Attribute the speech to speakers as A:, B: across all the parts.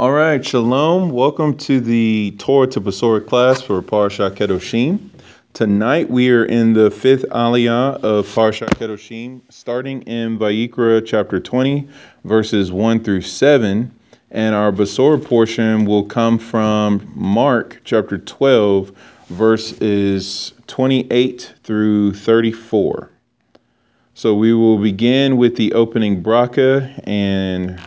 A: All right, shalom. Welcome to the Torah to Besorah class for Parashat Kedoshim. Tonight we are in the fifth aliyah of Parashat Kedoshim, starting in Vayikra chapter 20, verses 1 through 7. And our Besorah portion will come from Mark chapter 12, verses 28 through 34. So we will begin with the opening bracha and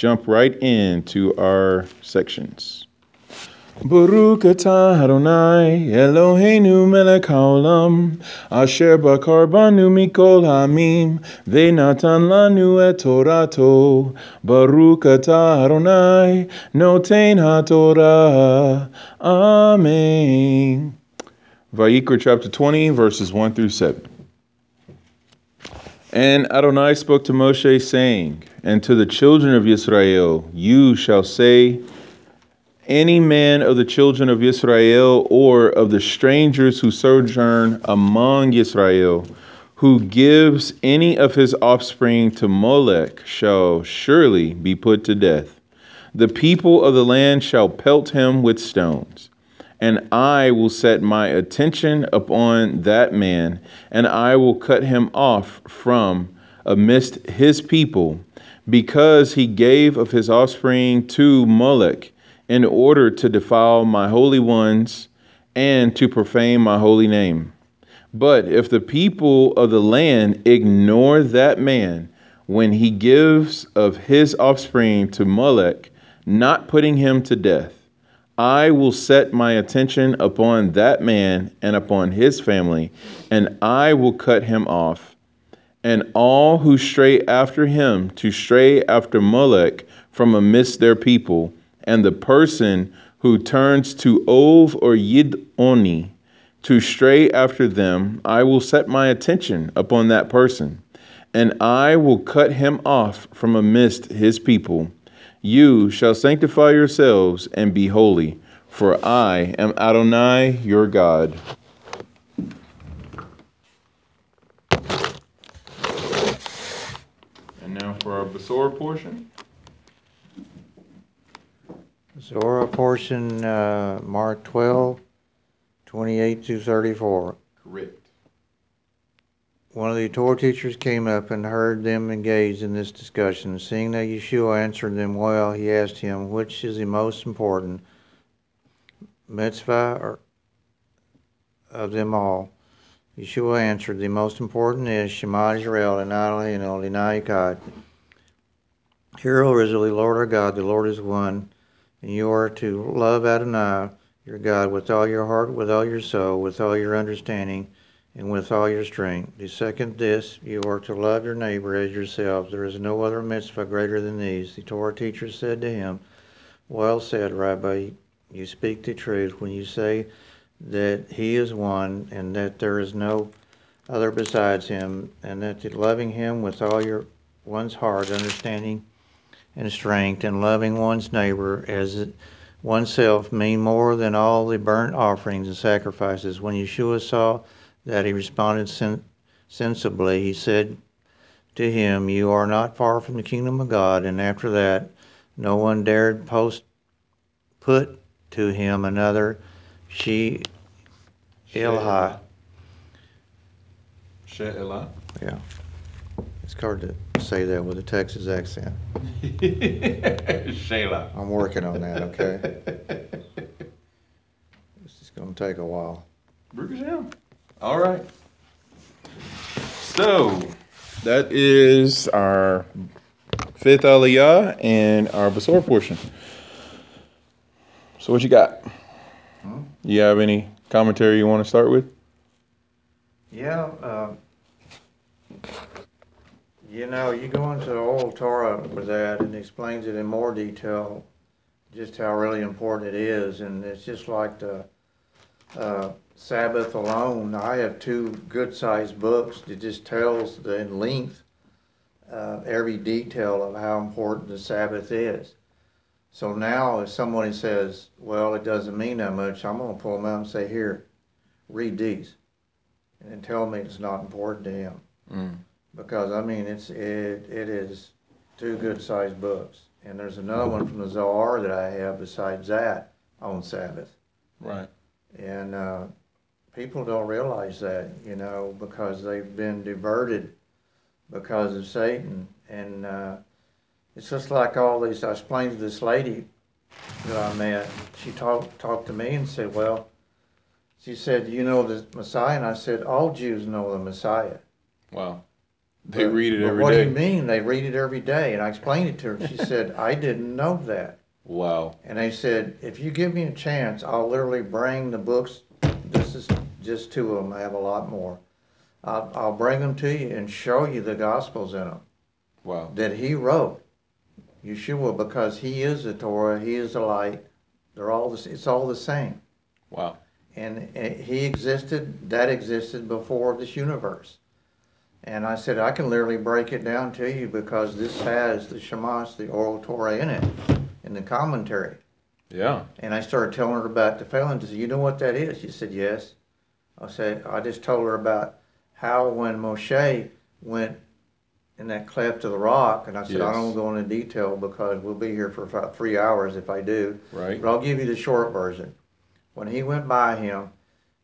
A: jump right into our sections. Baruch atah Adonai Eloheinu melech haolam asher bakar banu mikol hamim ve'natan lanu et torato Baruch atah Adonai noten haTorah Amen. Vayikra chapter 20 verses 1 through 7. And Adonai spoke to Moshe, saying, And to the children of Israel, you shall say, Any man of the children of Israel, or of the strangers who sojourn among Israel, who gives any of his offspring to Molech, shall surely be put to death. The people of the land shall pelt him with stones and I will set my attention upon that man, and I will cut him off from amidst his people, because he gave of his offspring to Molech, in order to defile my holy ones and to profane my holy name. But if the people of the land ignore that man when he gives of his offspring to Molech, not putting him to death, I will set my attention upon that man and upon his family, and I will cut him off. And all who stray after him to stray after Molech from amidst their people, and the person who turns to Ov or Yidoni to stray after them, I will set my attention upon that person, and I will cut him off from amidst his people you shall sanctify yourselves and be holy, for I am Adonai your God. And now for our Besorah portion.
B: Besorah portion, uh, Mark 12, 28 to 34.
A: Correct.
B: One of the Torah teachers came up and heard them engaged in this discussion. Seeing that Yeshua answered them well, he asked him, Which is the most important, mitzvah or of them all? Yeshua answered, The most important is Shema Israel and Eloheinu Eloheinu Echad. Hear, O Israel, the Lord our God, the Lord is one, and you are to love Adonai, your God, with all your heart, with all your soul, with all your understanding and with all your strength. The second this, you are to love your neighbor as yourself. There is no other mitzvah greater than these. The Torah teacher said to him, Well said, Rabbi, you speak the truth when you say that he is one and that there is no other besides him, and that loving him with all your one's heart, understanding, and strength, and loving one's neighbor as oneself mean more than all the burnt offerings and sacrifices. When Yeshua saw that he responded sen- sensibly. He said to him, You are not far from the kingdom of God. And after that, no one dared post put to him another She Elhi.
A: She'elah.
B: Yeah. It's hard to say that with a Texas accent.
A: Shayla.
B: I'm working on that, okay? It's just going to take a while.
A: All right. So that is our fifth aliyah and our Besorah portion. So what you got?
B: Hmm?
A: You have any commentary you want to start with?
B: Yeah, uh, you know, you go into the old Torah with that and explains it in more detail, just how really important it is, and it's just like the uh, Sabbath alone. I have two good-sized books that just tells the in length uh, every detail of how important the Sabbath is. So now, if somebody says, "Well, it doesn't mean that much," I'm going to pull them out and say, "Here, read these." and tell me it's not important to him.
A: Mm.
B: Because I mean, it's it it is two good sized books. And there's another one from the Zohar that I have besides that on Sabbath.
A: Right.
B: And uh, people don't realize that, you know, because they've been diverted because of Satan. And uh, it's just like all these. I explained to this lady that I met. She talked talked to me and said, "Well," she said, "You know the Messiah," and I said, "All Jews know the Messiah."
A: Wow. They
B: But-
A: read it every
B: what
A: day.
B: do you mean? They read it every day. And I explained it to her. She said, I didn't know that.
A: Wow.
B: And they said, if you give me a chance, I'll literally bring the books. This is just two of them. I have a lot more. I'll, I'll bring them to you and show you the Gospels in them
A: Wow.
B: that he wrote. Yeshua, because he is the Torah, he is the light. They're all the, it's all the same.
A: Wow.
B: And uh, he existed, that existed before this universe. And I said, I can literally break it down to you because this has the Shemash, the oral Torah in it, in the commentary.
A: Yeah.
B: And I started telling her about the Phalanx. She said, You know what that is? She said, Yes. I said, I just told her about how when Moshe went in that cleft of the rock, and I said, I don't go into detail because we'll be here for about three hours if I do.
A: Right.
B: But I'll give you the short version. When he went by him,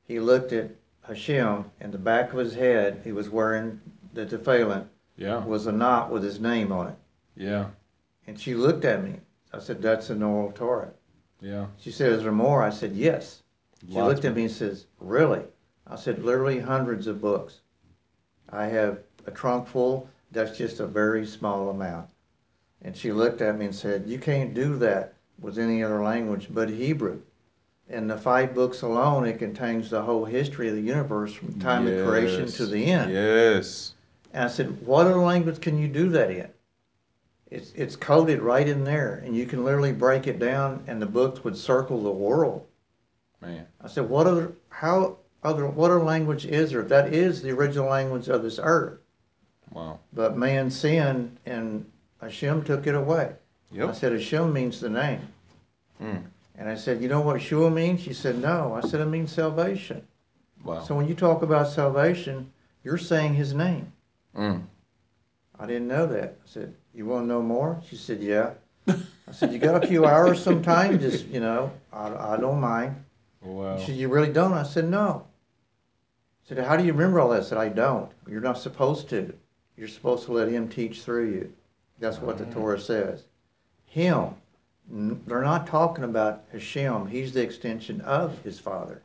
B: he looked at Hashem, and the back of his head, he was wearing the tefillin,
A: Yeah.
B: was a knot with his name on it.
A: Yeah.
B: And she looked at me. I said, That's an oral Torah.
A: Yeah.
B: She said, Is there more? I said, Yes. She
A: Lots
B: looked at me and says, Really? I said, Literally hundreds of books. I have a trunk full. That's just a very small amount. And she looked at me and said, You can't do that with any other language but Hebrew. In the five books alone, it contains the whole history of the universe from time of creation to the end.
A: Yes.
B: And I said, What other language can you do that in? It's, it's coded right in there, and you can literally break it down, and the books would circle the world.
A: Man.
B: I said, what other, how other, what other language is there? That is the original language of this earth.
A: Wow.
B: But man sinned, and Hashem took it away.
A: Yep.
B: I said, Hashem means the name.
A: Mm.
B: And I said, you know what Shua means? She said, no. I said, it means salvation.
A: Wow.
B: So when you talk about salvation, you're saying his name.
A: Mm.
B: I didn't know that. I said, you want to know more? She said, yeah. I said, you got a few hours sometime? Just, you know, I, I don't mind.
A: Wow.
B: She said, you really don't? I said, no. I said, how do you remember all that? I said, I don't. You're not supposed to. You're supposed to let him teach through you. That's what the Torah says. Him. They're not talking about Hashem. He's the extension of his father.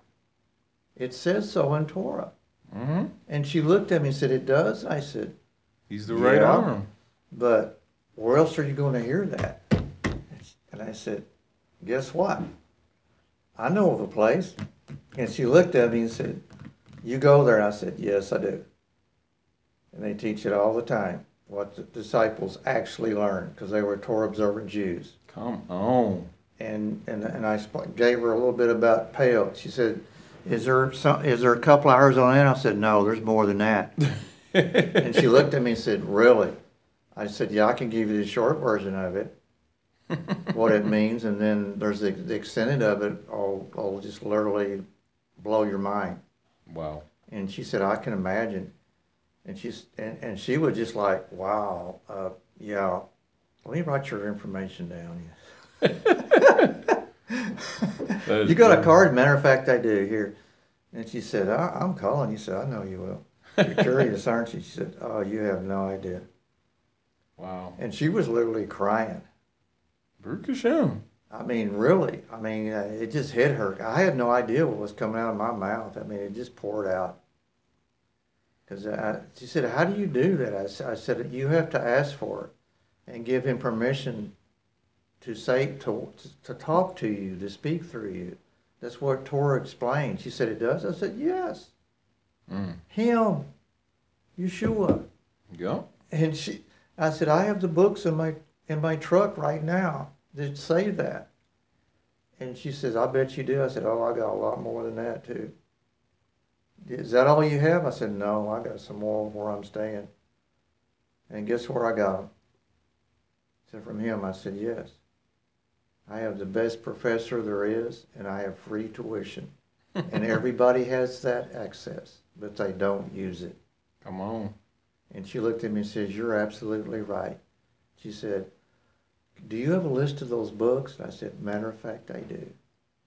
B: It says so in Torah.
A: Mm-hmm.
B: And she looked at me and said, it does? I said,
A: He's the right
B: Yeah.
A: arm.
B: but where else are you going to hear that? And I said, guess what? I know of a place. And she looked at me and said, you go there. And I said, yes, I do. And they teach it all the time, what the disciples actually learned, because they were Torah observant Jews.
A: Come on.
B: And, and, and I gave her a little bit about Pale. She said, is there some, is there a couple hours on that? I said, no, there's more than that. And she looked at me and said, Really? I said, Yeah, I can give you the short version of it, what it means, and then there's the, the extended of it. I'll, I'll just literally blow your mind.
A: Wow.
B: And she said, I can imagine. And she's and, and she was just like, Wow, uh, yeah. Let me write your information down. You got a card? Matter of fact, I do here. And she said, I, I'm calling. You said, I know you will. You're curious, aren't you? She said, Oh, you have no idea.
A: Wow.
B: And she was literally crying.
A: Baruch Hashem.
B: I mean, really. I mean, uh, it just hit her. I had no idea what was coming out of my mouth. I mean, it just poured out. Because she said, How do you do that? I said, You have to ask for it and give him permission to say, to, to talk to you, to speak through you. That's what Torah explained. She said, It does? I said, Yes.
A: Mm.
B: Him, Yeshua.
A: Yep.
B: And she, I said, I have the books in my in my truck right now that say that. And she says, I bet you do. I said, Oh, I got a lot more than that too. Is that all you have? I said, No, I got some more where I'm staying. And guess where I got them? Said, From him. I said, Yes. I have the best professor there is, and I have free tuition. and everybody has that access, but they don't use it.
A: Come on.
B: And she looked at me and says, You're absolutely right. She said, Do you have a list of those books? I said, Matter of fact, I do.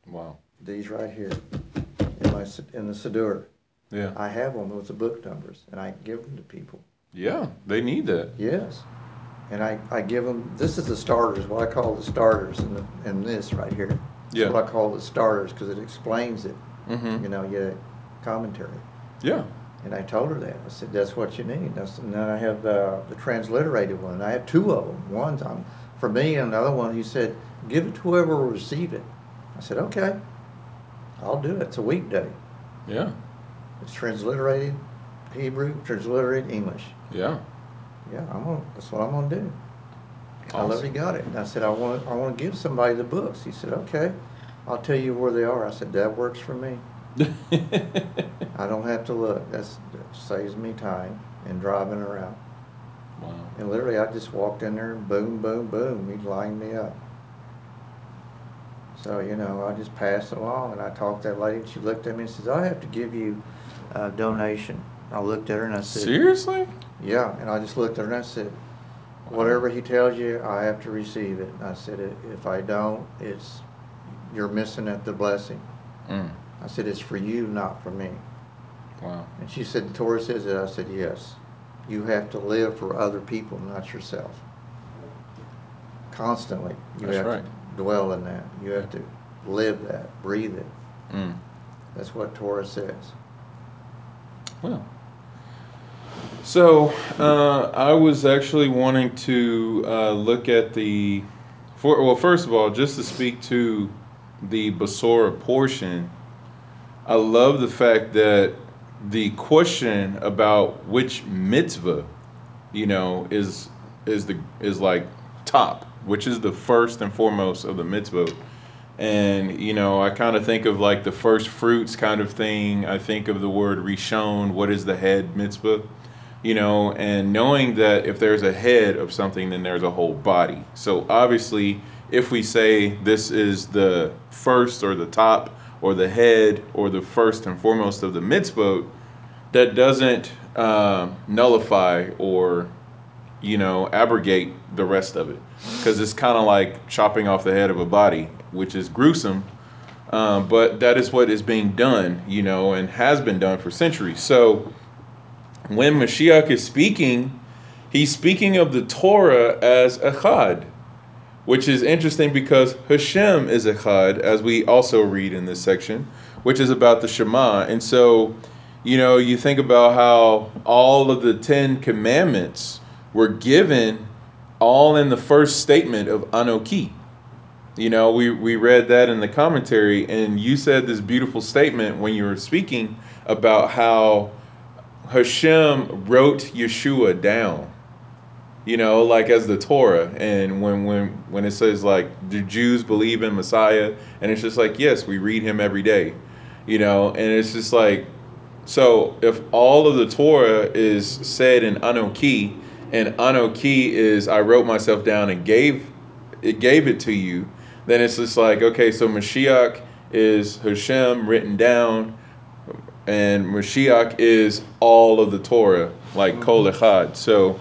A: Wow.
B: These right here in my in the Siddur.
A: Yeah.
B: I have them with the book numbers, and I give them to people.
A: Yeah, they need that.
B: Yes. And I, I give them, this is the starters, what I call the starters and, the, in this right here.
A: Yeah.
B: what I call the starters because it explains it.
A: Mm-hmm.
B: You know, you get a commentary.
A: Yeah.
B: And I told her that. I said, that's what you need. That's, and then I have uh, the transliterated one. I have two of them. One's on, for me, and the other one, he said, give it to whoever will receive it. I said, okay, I'll do it. It's a weekday.
A: Yeah.
B: It's transliterated Hebrew, transliterated English.
A: Yeah.
B: Yeah, I'm gonna, that's what I'm gonna do. I
A: Awesome.
B: already got it. And I said, I want, I want to give somebody the books. He said, okay, I'll tell you where they are. I said, that works for me. I don't have to look. That's, that saves me time and driving around.
A: wow.
B: And literally, I just walked in there and boom, boom, boom, he'd line me up. So, you know, I just passed along and I talked to that lady and she looked at me and says, I have to give you a donation. I looked at her and I said,
A: Seriously?
B: Yeah, and I just looked at her and I said, whatever he tells you, I have to receive it. And I said, if I don't, it's, you're missing at the blessing.
A: Mm.
B: I said, it's for you, not for me.
A: Wow.
B: And she said, the Torah says it. I said, yes. You have to live for other people, not yourself. Constantly. You
A: That's
B: have
A: right.
B: to dwell in that. You have to live that, breathe it.
A: Mm.
B: That's what Torah says.
A: Well. So, uh, I was actually wanting to uh, look at the. For, well, first of all, just to speak to the Besorah portion, I love the fact that the question about which mitzvah, you know, is is the is like top, which is the first and foremost of the mitzvot. And you know, I kind of think of like the first fruits kind of thing. I think of the word rishon. What is the head mitzvah? You know, and knowing that if there's a head of something, then there's a whole body. So obviously, if we say this is the first or the top or the head or the first and foremost of the mitzvot, that doesn't um, nullify or you know abrogate the rest of it because it's kind of like chopping off the head of a body which is gruesome um, but that is what is being done you know and has been done for centuries so when mashiach is speaking he's speaking of the torah as echad which is interesting because Hashem is Echad, as we also read in this section, which is about the Shema. And so, you know, you think about how all of the Ten Commandments were given all in the first statement of Anoki. You know, we, we read that in the commentary, and you said this beautiful statement when you were speaking about how Hashem wrote Yeshua down you know, like as the Torah, and when when when it says like the Jews believe in Messiah, and it's just like yes, we read him every day, you know, and it's just like, so if all of the Torah is said in Anoki, and Anoki is I wrote myself down and gave it gave it to you, then it's just like okay, so Mashiach is Hashem written down, and Mashiach is all of the Torah, like Kol Echad. So.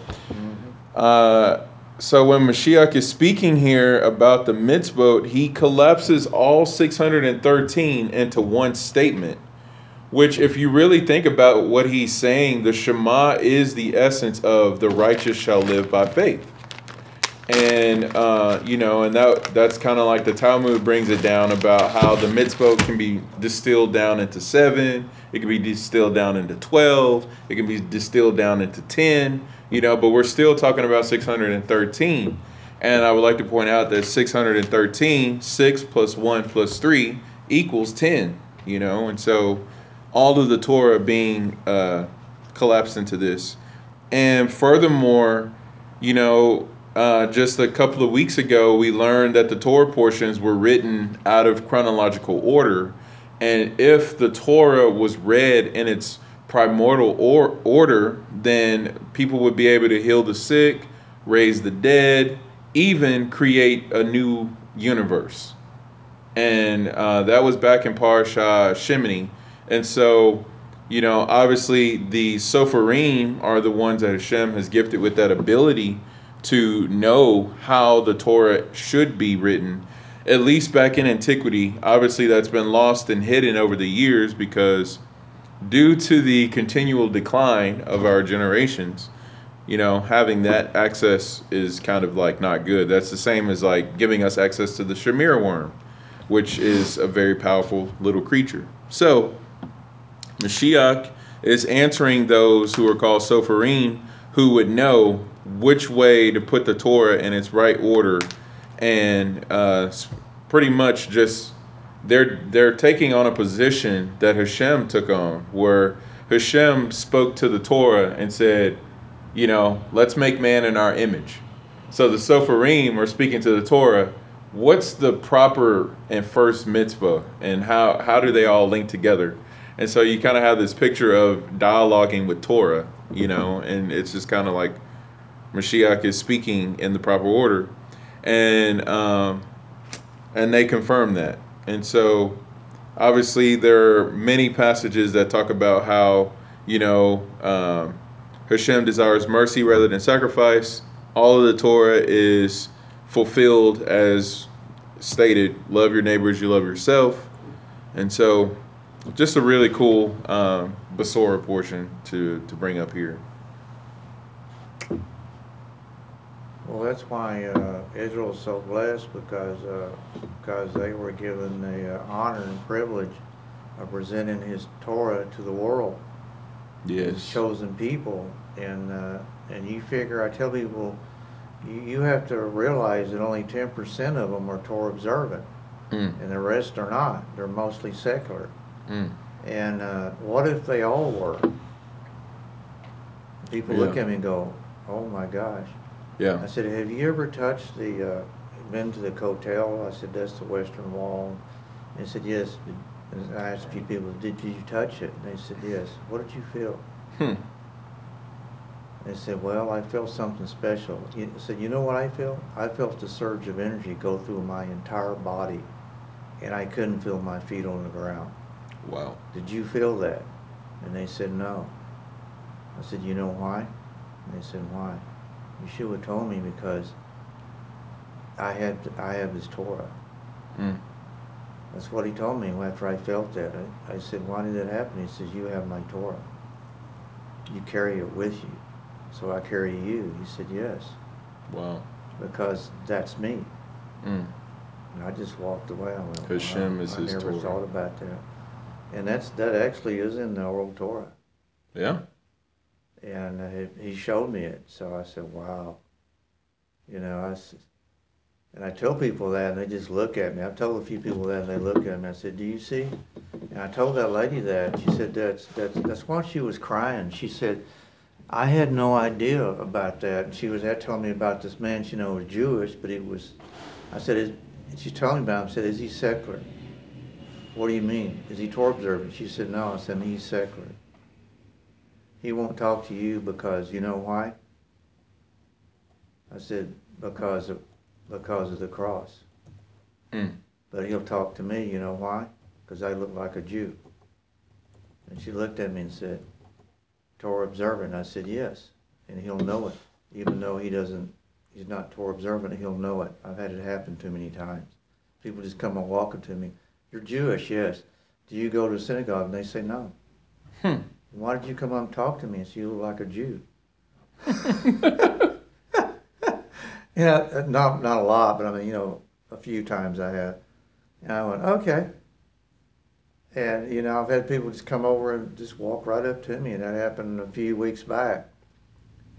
A: Uh, so when Mashiach is speaking here about the mitzvot, he collapses all 613 into one statement. Which, if you really think about what he's saying, the Shema is the essence of the righteous shall live by faith. And uh, you know, and that that's kind of like the Talmud brings it down about how the mitzvot can be distilled down into seven, it can be distilled down into twelve, it can be distilled down into ten, you know, but we're still talking about 613. And I would like to point out that 613, 6 plus 1 plus 3 equals 10, you know, and so all of the Torah being uh, collapsed into this. And furthermore, you know, uh, just a couple of weeks ago, we learned that the Torah portions were written out of chronological order. And if the Torah was read in its primordial or order, then people would be able to heal the sick, raise the dead, even create a new universe. And uh, that was back in Parsha Shemini. And so, you know, obviously the Sopharim are the ones that Hashem has gifted with that ability to know how the Torah should be written, at least back in antiquity. Obviously, that's been lost and hidden over the years because due to the continual decline of our generations, you know, having that access is kind of like not good. That's the same as like giving us access to the Shamir worm, which is a very powerful little creature. So, Mashiach is answering those who are called Sopharim who would know which way to put the Torah in its right order and uh, pretty much just they're they're taking on a position that Hashem took on, where Hashem spoke to the Torah and said, you know, let's make man in our image. So the Sopharim are speaking to the Torah. What's the proper and first mitzvah, and how how do they all link together? And so you kind of have this picture of dialoguing with Torah, you know, and it's just kind of like Mashiach is speaking in the proper order, and um, and they confirm that. And so, obviously, there are many passages that talk about how you know um, Hashem desires mercy rather than sacrifice. All of the Torah is fulfilled as stated: love your neighbors, you love yourself. And so, just a really cool um, Besorah portion to to bring up here.
B: Well, that's why uh, Israel is so blessed because uh, because they were given the uh, honor and privilege of presenting His Torah to the world. His
A: Yes.
B: chosen people, and uh, and you figure I tell people, you, you have to realize that only ten percent of them are Torah observant,
A: Mm,
B: and the rest are not. They're mostly secular.
A: mm,
B: And uh, what if they all were? People look at me and go, "Oh my gosh."
A: Yeah.
B: I said, have you ever touched the, uh, been to the Kotel? I said, that's the western wall. And They said, yes. And I asked a few people, did you touch it? And they said, yes. What did you feel?
A: Hmm.
B: They said, well, I felt something special. I said, you know what I felt? I felt a surge of energy go through my entire body, and I couldn't feel my feet on the ground.
A: Wow.
B: Did you feel that? And they said, no. I said, you know why? And they said, why? Yeshua told me because I had I have his Torah.
A: Mm,
B: That's what he told me after I felt that. I, I said, why did that happen? He says, you have my Torah. You carry it with you. So I carry you. He said, yes,
A: wow.
B: because that's me.
A: Mm,
B: And I just walked away. I went,
A: Hashem
B: wow,
A: is
B: I
A: his
B: never thought about that. And that's that actually is in the oral Torah.
A: yeah.
B: And uh, he, he showed me it. So I said, "Wow," you know. I s- and I tell people that, and they just look at me. I've told a few people that, and they look at me. I said, "Do you see?" And I told that lady that. She said, "That's that's that's why she was crying." She said, "I had no idea about that." She was there telling me about this man she know was Jewish, but he was. I said, is, she's telling me about him. I said, "Is he secular?" What do you mean? Is he Torah observant? She said, "No." I said, "He's secular." He won't talk to you because you know why? I said, because of, because of the cross.
A: Mm.
B: But he'll talk to me, you know why? Because I look like a Jew. And she looked at me and said, Torah observant. I said, yes. And he'll know it. Even though he doesn't, he's not Torah observant, he'll know it. I've had it happen too many times. People just come and walk up to me. You're Jewish, yes. Do you go to synagogue? And they say, no.
A: Hmm.
B: Why did you come up and talk to me? And you look like a Jew. yeah, not not a lot, but I mean, you know, a few times I have. And I went, okay. And you know, I've had people just come over and just walk right up to me, and that happened a few weeks back.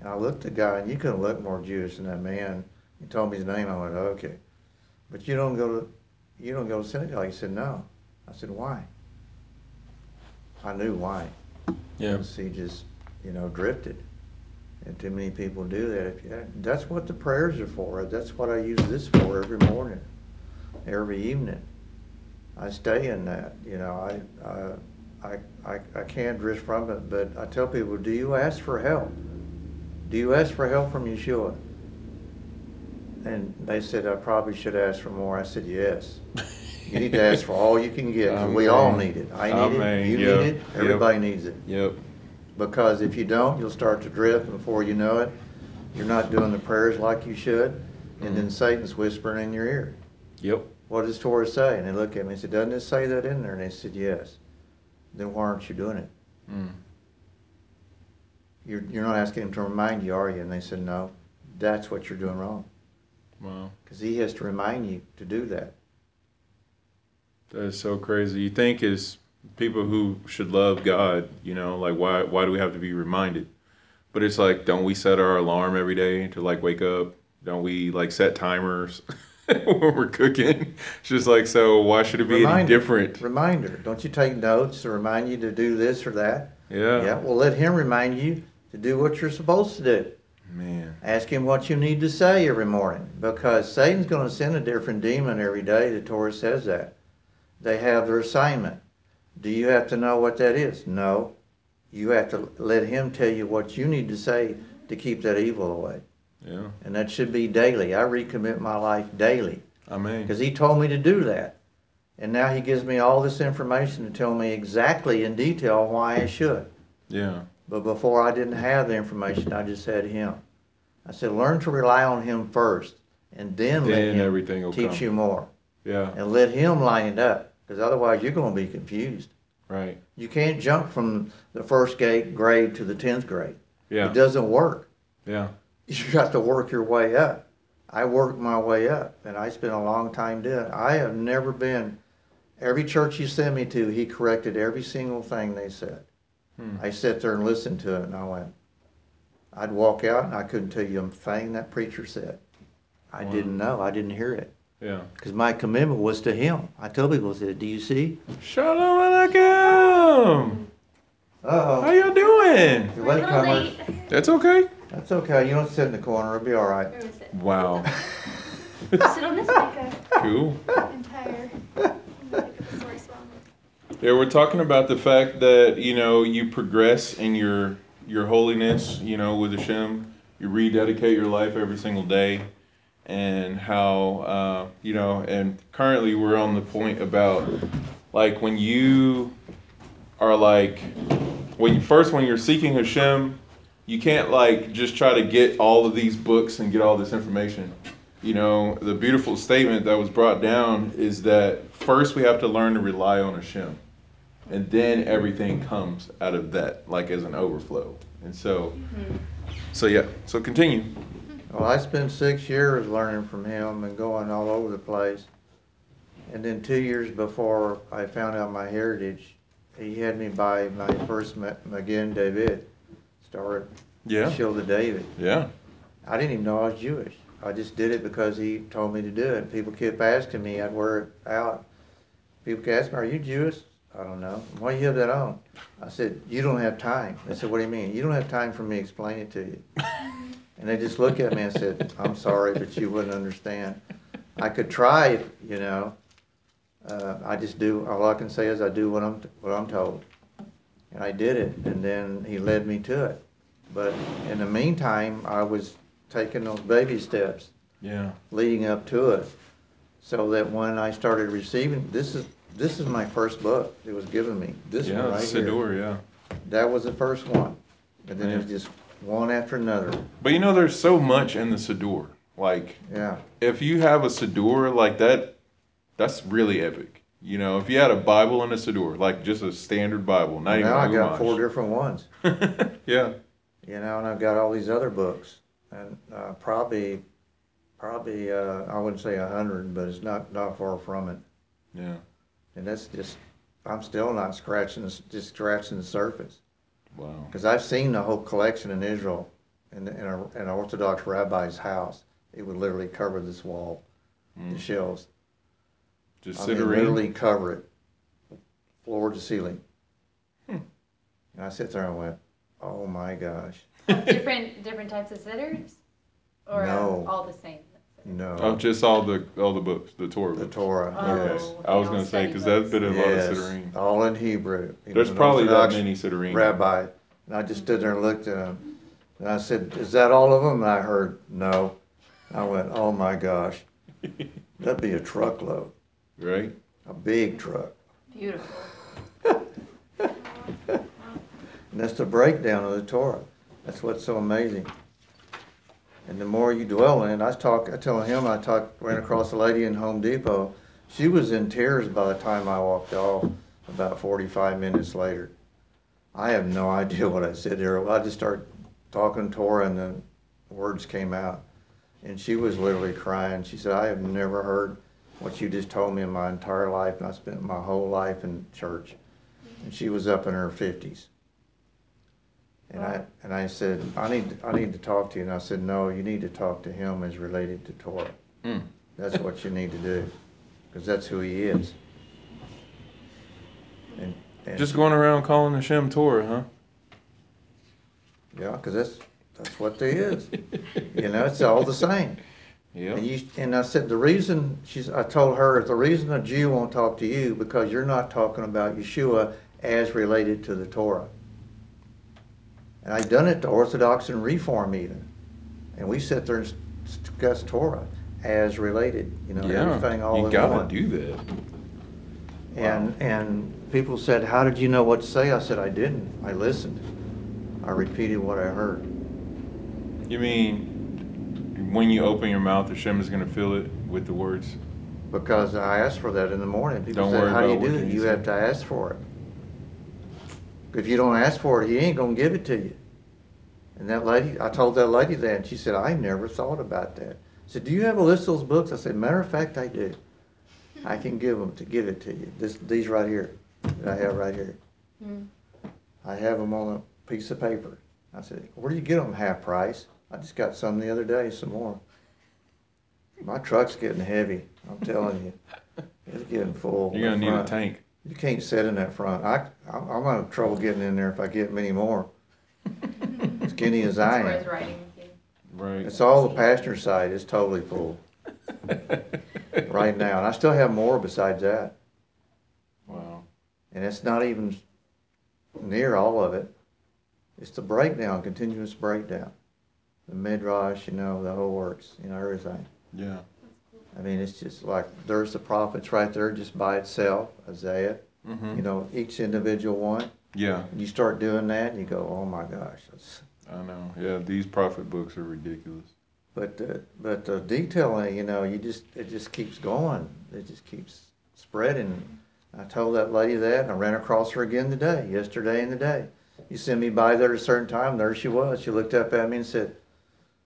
B: And I looked at the guy, and you couldn't look more Jewish than that man. He told me his name. I went, okay. But you don't go to, you don't go to synagogue. He said, no. I said, why? I knew why.
A: Yeah.
B: Because he just, you know, drifted. And too many people do that. If you, that's what the prayers are for. That's what I use this for every morning, every evening. I stay in that. You know, I, I, I, I, I can't drift from it. But I tell people, do you ask for help? Do you ask for help from Yeshua? And they said I probably should ask for more. I said yes. You need to ask for all you can get. 'cause we all need it. I need
A: Amen.
B: it. You need it. Everybody needs it
A: Yep.
B: because if you don't, you'll start to drift, and before you know it, you're not doing the prayers like you should, and then Satan's whispering in your ear.
A: Yep.
B: What does Torah say? And they look at me and said, Doesn't it say that in there? And they said, Yes. Then why aren't you doing it?
A: Mm.
B: You're, you're not asking him to remind you, are you? And they said, No. That's what you're doing wrong.
A: Wow.
B: Because he has to remind you to do that.
A: That is so crazy. You think is people who should love God, you know, like why why do we have to be reminded? But it's like, don't we set our alarm every day to like wake up? Don't we like set timers when we're cooking? It's just like so. Why should it be any
B: Reminder.
A: different?
B: Reminder. Don't you take notes to remind you to do this or that?
A: Yeah.
B: Yeah, well, let him remind you to do what you're supposed to do.
A: Man.
B: Ask him what you need to say every morning because Satan's going to send a different demon every day. The Torah says that. They have their assignment. Do you have to know what that is? No. You have to let him tell you what you need to say to keep that evil away.
A: Yeah.
B: And that should be daily. I recommit my life daily
A: I mean.
B: because he told me to do that. And now he gives me all this information to tell me exactly in detail why I should.
A: Yeah.
B: But before I didn't have the information, I just had him. I said, learn to rely on him first, and then, let him
A: everything will
B: teach
A: come.
B: you more.
A: Yeah.
B: And let him line it up, because otherwise you're going to be confused.
A: Right.
B: You can't jump from the first grade, grade to the 10th grade.
A: Yeah.
B: It doesn't work.
A: Yeah.
B: You got to work your way up. I worked my way up, and I spent a long time doing it. I have never been, every church you sent me to, he corrected every single thing they said.
A: Hmm.
B: I sat there and listened to it, and I went, I'd walk out and I couldn't tell you a thing that preacher said. I
A: Wow.
B: didn't know. I didn't hear it.
A: Yeah.
B: Because my commitment was to him. I tell people, I said, Do you see?
A: Shalom alaikum. How
B: Uh oh.
A: How y'all doing?
B: You're
C: We're a little
B: latecomers.
C: late.
A: That's okay.
B: That's okay. You don't sit in the corner. It'll be all right.
C: Where was it?
A: Wow.
C: Sit on this mic.
A: Cool.
C: I'm tired. I'm gonna pick up a sore spot.
A: Yeah, we're talking about the fact that you know you progress in your your holiness, you know, with Hashem. You rededicate your life every single day, and how uh, you know. And currently, we're on the point about like when you are like when you first when you're seeking Hashem, you can't like just try to get all of these books and get all this information. You know, the beautiful statement that was brought down is that first we have to learn to rely on Hashem, and then everything comes out of that, like as an overflow. And so, so yeah, so continue.
B: Well, I spent six years learning from him and going all over the place. And then two years before I found out my heritage, he had me buy my first Magen David, Star
A: Yeah,
B: Shield of David.
A: yeah,
B: I didn't even know I was Jewish. I just did it because he told me to do it. People kept asking me, I'd wear it out. People kept asking me, Are you Jewish? I don't know. Why do you have that on? I said, You don't have time. They said, What do you mean? You don't have time for me to explain it to you. And they just looked at me and said, I'm sorry, but you wouldn't understand. I could try, you know. Uh, I just do, all I can say is I do what I'm, what I'm told. And I did it, and then he led me to it. But in the meantime, I was taking those baby steps
A: yeah,
B: leading up to it. So that when I started receiving, this is, this is my first book it was given me. This one
A: yeah.
B: right here.
A: Siddur, yeah.
B: That was the first one. And then it was just one after another.
A: But you know, there's so much in the Siddur. Like,
B: Yeah.
A: if you have a Siddur like that, that's really epic. You know, if you had a Bible and a Siddur, like just a standard Bible, not
B: Now I got
A: Chumash.
B: four different ones.
A: yeah,
B: You know, and I've got all these other books, and uh, probably, probably uh, I wouldn't say a hundred, but it's not not far from it.
A: yeah.
B: And that's just, I'm still not scratching, just scratching the surface.
A: Wow.
B: Because I've seen the whole collection in Israel, in, in, a, in an Orthodox rabbi's house. It would literally cover this wall, the
A: Mm.
B: shelves.
A: Just
B: I mean, literally cover it, floor to ceiling.
A: Hmm.
B: And I sit there and went, oh my gosh,
C: different different types of Siddurs, or
B: No.
C: all the same.
B: No.
A: Oh, just all the all the books, the Torah
B: the
A: books.
B: Torah,
C: Oh.
B: yes.
A: Okay. I was gonna say because that's been a lot of
B: Yes,
A: Siddurim.
B: all in Hebrew. He
A: There's
B: was
A: probably that
B: Orthodox
A: many Siddurim.
B: Rabbi, and I just stood there and looked at him, and I said, "Is that all of them?" And I heard, "No." I went, "Oh my gosh, that'd be a truckload,
A: Right?
B: a big truck."
C: Beautiful.
B: And that's the breakdown of the Torah. That's what's so amazing. And the more you dwell in it, I talk, I tell him, I talked, ran across a lady in Home Depot. She was in tears by the time I walked off, about forty-five minutes later. I have no idea what I said there. I just started talking to her and the words came out. And she was literally crying. She said, I have never heard what you just told me in my entire life. And I spent my whole life in church. And she was up in her fifties. And I, and I said, I need, I need to talk to you. And I said, no, you need to talk to him as related to Torah.
A: Mm.
B: That's what you need to do, because that's who he is. And, and
A: Just going around calling Hashem Torah, huh?
B: yeah, because that's that's what they is. you know, it's all the same.
A: Yeah.
B: And you and I said the reason she's I told her the reason a Jew won't talk to you because you're not talking about Yeshua as related to the Torah. And I've done it to Orthodox and Reform even, and we sit there and discuss Torah as related. You know, everything all
A: you
B: in
A: gotta
B: one.
A: do that.
B: And and people said, "How did you know what to say?" I said, "I didn't. I listened. I repeated what I heard."
A: You mean when you open your mouth, Hashem is gonna fill it with the words?
B: Because I asked for that in the morning. People
A: Don't
B: said,
A: worry
B: "How do you do it?"
A: you
B: You have to ask for it. If you don't ask for it, he ain't gonna give it to you. And that lady, I told that lady that, and she said, "I never thought about that." I said, "Do you have a list of those books?" I said, "Matter of fact, I do. I can give them to give it to you. This, these right here, that I have right here.
C: Mm.
B: I have them on a piece of paper." I said, "Where do you get them? Half price." I just got some the other day, some more. My truck's getting heavy. I'm telling you, it's getting full.
A: You're gonna
B: The
A: need a tank.
B: You can't sit in that front. I, I'm I'm gonna have trouble getting in there if I get many more. Skinny as I
C: where
B: am.
C: it's riding with.
A: Right.
B: It's all the passenger side is totally full right now, and I still have more besides that.
A: Wow.
B: And it's not even near all of it. It's the breakdown, continuous breakdown. The midrash, you know, the whole works, you know, everything.
A: Yeah.
B: I mean, it's just like there's the prophets right there, just by itself, Isaiah.
A: Mm-hmm.
B: You know, each individual one.
A: Yeah.
B: You start doing that, and you go, "Oh my gosh!" That's,
A: I know. Yeah. These prophet books are ridiculous.
B: but uh, but the detailing, you know, you just it just keeps going. It just keeps spreading. I told that lady that, and I ran across her again today, yesterday and today. You sent me by there at a certain time. There she was. She looked up at me and said,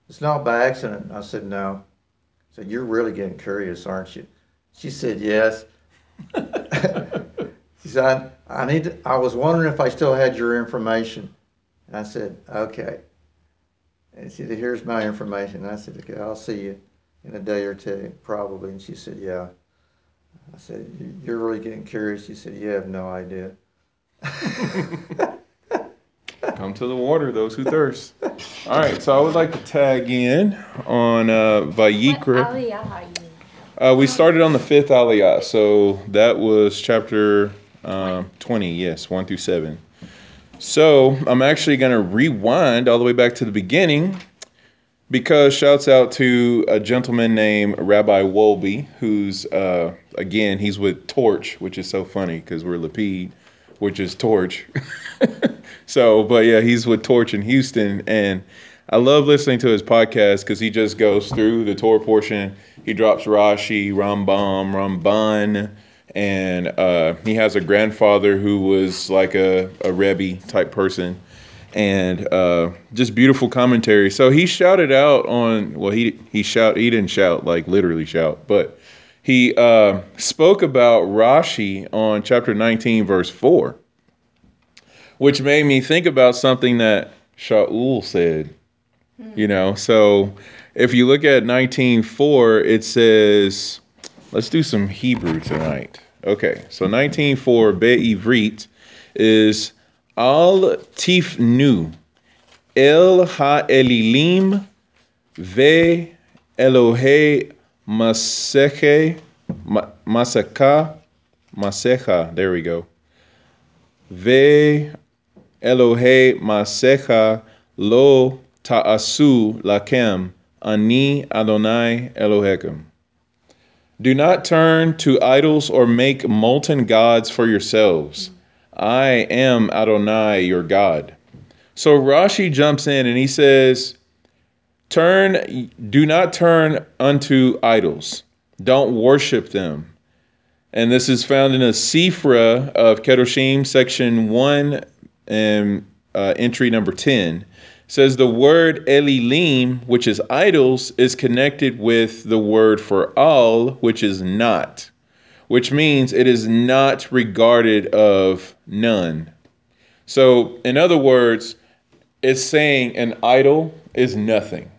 B: "It's not by accident." I said, "No." Said, "You're really getting curious, aren't you?" She said, "Yes." She said, I, I need to, I was wondering if I still had your information. And I said, okay. And she said, here's my information. And I said, okay, I'll see you in a day or two, probably. And she said, yeah. I said, "You- you're really getting curious. She said, you have no idea.
A: Come to the water, those who thirst. All right. So I would like to tag in on uh, Vayikra.
C: aliyah are you?
A: Uh, we started on the fifth aliyah, so that was chapter um, 20, yes, 1 through 7. So I'm actually going to rewind all the way back to the beginning because shouts out to a gentleman named Rabbi Wolbe, who's, uh, again, he's with Torch, which is so funny because we're Lapid, which is Torch. so, but yeah, he's with Torch in Houston. And I love listening to his podcast because he just goes through the Torah portion. He drops Rashi, Rambam, Ramban, and uh, he has a grandfather who was like a, a Rebbe type person and uh, just beautiful commentary. So he shouted out on well, he he shout he didn't shout like literally shout, but he uh, spoke about Rashi on chapter 19, verse four, which made me think about something that Shaul said. You hmm. know, so if you look at 19:4, it says, let's do some Hebrew tonight. Okay, so 19:4 Be'ivrit is Al Tifnu El ha Ha'elilim Ve Elohe Maseche Ma- Maseka Masecha. There we go. Ve Elohe Masecha Lo Ta'asu Lakem Ani Adonai Elohechem. Do not turn to idols or make molten gods for yourselves. I am Adonai, your God. So Rashi jumps in and he says, Turn, do not turn unto idols. Don't worship them. And this is found in a Sifra of Kedoshim, section 1 and uh, entry number 10. Says the word Elilim, which is idols, is connected with the word for al, which is not, which means it is not regarded of none. So, in other words, it's saying an idol is nothing.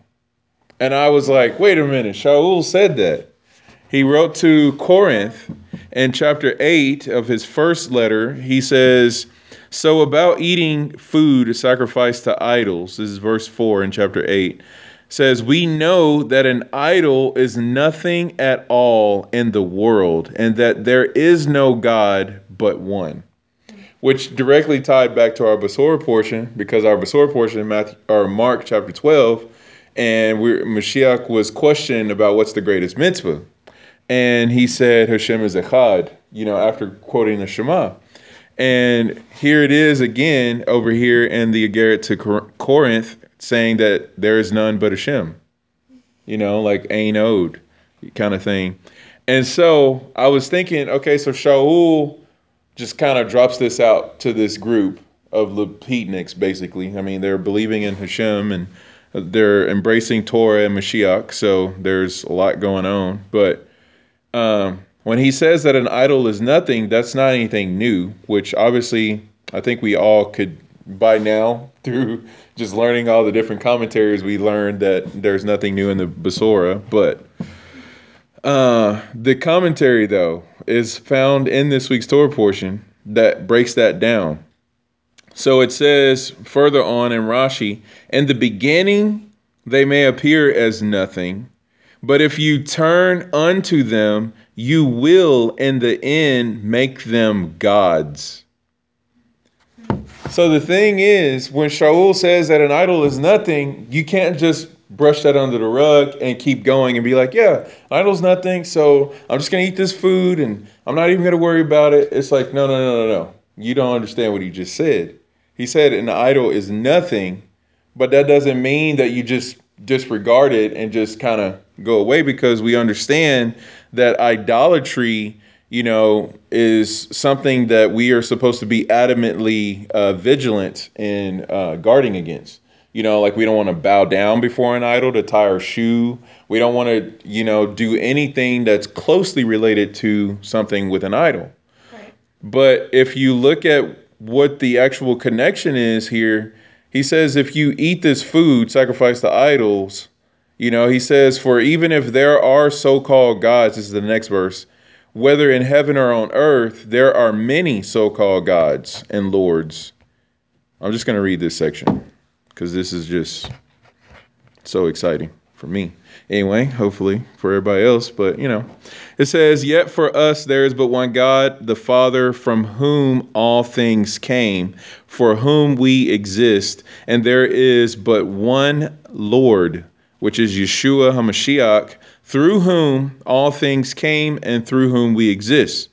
A: And I was like, wait a minute, Shaul said that. He wrote to Corinth in chapter 8 of his first letter. He says, So about eating food sacrificed to idols, this is verse 4 in chapter 8, says, We know that an idol is nothing at all in the world, and that there is no God but one. Which directly tied back to our Besorah portion, because our Besorah portion in Matthew, or Mark chapter 12, and we Mashiach was questioned about what's the greatest mitzvah and he said Hashem is Echad, you know, after quoting the Shema. And here it is again over here in the Iggeret to Corinth saying that there is none but Hashem, you know, like Ain Ode kind of thing. And so I was thinking, okay, so Shaul just kind of drops this out to this group of Lepetniks, basically. I mean, they're believing in Hashem and they're embracing Torah and Mashiach, so there's a lot going on. But um, when he says that an idol is nothing, that's not anything new, which obviously I think we all could by now through just learning all the different commentaries we learned that there's nothing new in the Besorah. But uh, the commentary though is found in this week's Torah portion that breaks that down. So it says further on in Rashi, in the beginning they may appear as nothing, but if you turn unto them, you will in the end make them gods. So the thing is, when Shaul says that an idol is nothing, you can't just brush that under the rug and keep going and be like, yeah, idol's nothing. So I'm just to eat this food and I'm not even to worry about it. It's like, no, no, no, no, no. You don't understand what he just said. He said an idol is nothing, but that doesn't mean that you just disregard it and just kind of go away because we understand that idolatry you know is something that we are supposed to be adamantly uh, vigilant in uh, guarding against. You know like we don't want to bow down before an idol to tie our shoe. We don't want to you know do anything that's closely related to something with an idol. Right. but if you look at what the actual connection is here he says, if you eat this food sacrificed to idols, you know, he says, for even if there are so called gods, this is the next verse, whether in heaven or on earth, there are many so called gods and lords. I'm just going to read this section because this is just so exciting for me. Anyway, hopefully for everybody else, but you know, it says, Yet for us there is but one God, the Father, from whom all things came, for whom we exist, and there is but one Lord, which is Yeshua HaMashiach, through whom all things came and through whom we exist.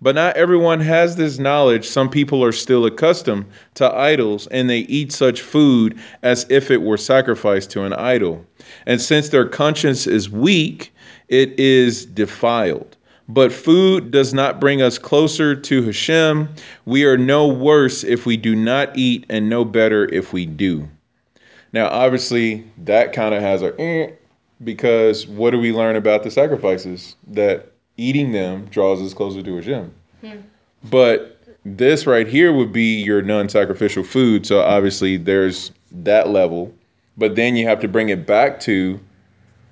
A: But not everyone has this knowledge. Some people are still accustomed to idols, and they eat such food as if it were sacrificed to an idol. And since their conscience is weak, it is defiled. But food does not bring us closer to Hashem. We are no worse if we do not eat, and no better if we do. Now, obviously, that kind of has a eh, because what do we learn about the sacrifices? That eating them draws us closer to Hashem. Hmm. But this right here would be your non sacrificial food. So obviously, there's that level. But then you have to bring it back to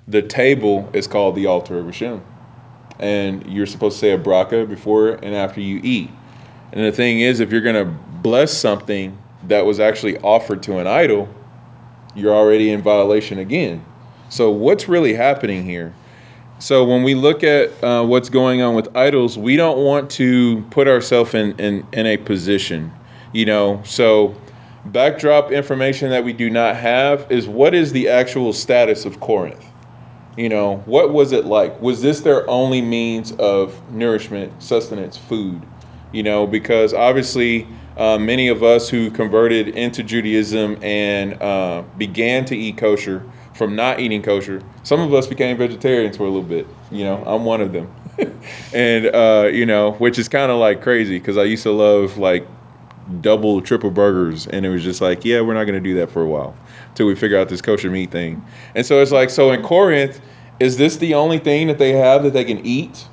A: the table is called the altar of Hashem. And you're supposed to say a bracha before and after you eat. And the thing is, if you're going to bless something that was actually offered to an idol, you're already in violation again. So, what's really happening here? So, when we look at uh, what's going on with idols, we don't want to put ourselves in, in, in a position, you know. So, backdrop information that we do not have is what is the actual status of Corinth? You know, what was it like? Was this their only means of nourishment, sustenance, food? You know, because obviously uh, many of us who converted into Judaism and uh, began to eat kosher from not eating kosher. Some of us became vegetarians for a little bit. You know, I'm one of them, and uh, you know, which is kind of like crazy because I used to love like double, triple burgers, and it was just like, yeah, we're not gonna do that for a while till we figure out this kosher meat thing. And so it's like, so in Corinth, is this the only thing that they have that they can eat?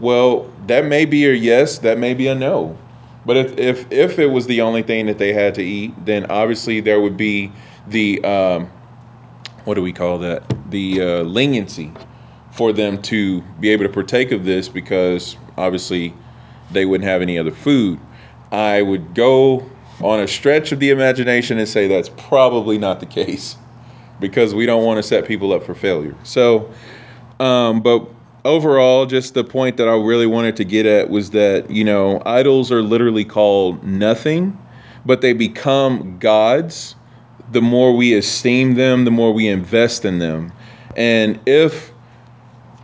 A: Well, that may be a yes, that may be a no. But if, if, if it was the only thing that they had to eat, then obviously there would be the, um, what do we call that? The uh, leniency for them to be able to partake of this because obviously they wouldn't have any other food. I would go on a stretch of the imagination and say that's probably not the case because we don't want to set people up for failure. So, um, but overall, just the point that I really wanted to get at was that, you know, idols are literally called nothing, but they become gods the more we esteem them, the more we invest in them. And if,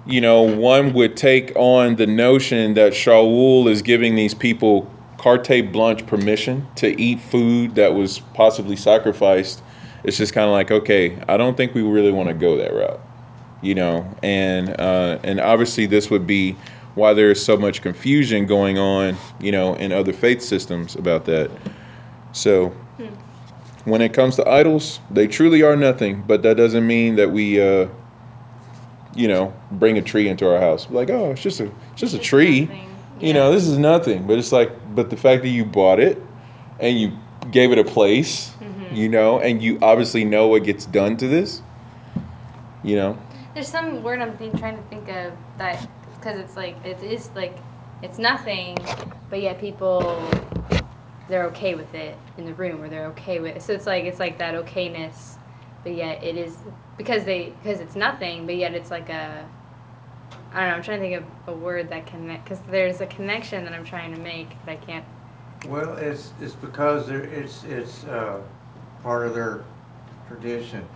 A: you know, one would take on the notion that Shaul is giving these people carte blanche permission to eat food that was possibly sacrificed, it's just kind of like, okay, I don't think we really want to go that route you know, and uh, and obviously this would be why there is so much confusion going on, you know, in other faith systems about that. So when it comes to idols, they truly are nothing, but that doesn't mean that we, uh, you know, bring a tree into our house. Like, oh, it's just a it's just a tree.
C: nothing.
A: You know, this is nothing. But it's like, but the fact that you bought it and you gave it a place,
C: Mm-hmm.
A: you know, and you obviously know what gets done to this, you know.
C: There's some word I'm think, trying to think of that because it's like it is like it's nothing, but yet people they're okay with it in the room or they're okay with It. so it's like it's like that okayness, but yet it is because they because it's nothing, but yet it's like a I don't know. I'm trying to think of a word that connect because there's a connection that I'm trying to make, but I can't.
B: Well, it's, it's because it's, it's, uh, part of their tradition.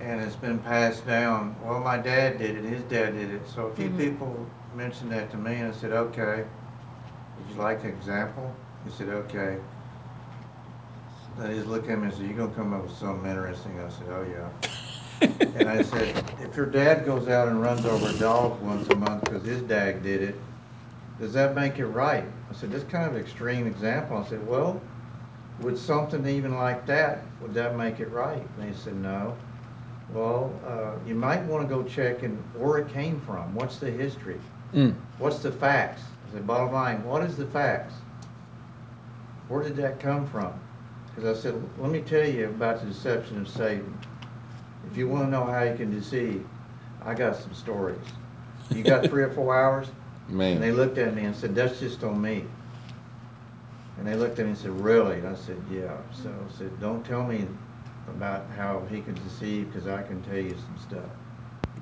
B: And it's been passed down. Well, my dad did it, his dad did it. So a few
C: Mhm.
B: people mentioned that to me and I said, okay. Would you like an example? He said, okay. Then he just looked at me and said, you're gonna come up with something interesting? I said, oh, yeah. And I said, if your dad goes out and runs over a dog once a month because his dad did it, does that make it right? I said, this kind of extreme example. I said, well, would something even like that, would that make it right? And they said, no. Well, uh, you might want to go check and where it came from. What's the history?
A: Mm.
B: What's the facts? I said, bottom line, what is the facts? Where did that come from? Because I said, let me tell you about the deception of Satan. If you want to know how you can deceive, I got some stories. You got three or four hours? Man. And they looked at me and said, that's just on me. And they looked at me and said, really? And I said, yeah. So I said, don't tell me about how he can deceive, because I can tell you some stuff.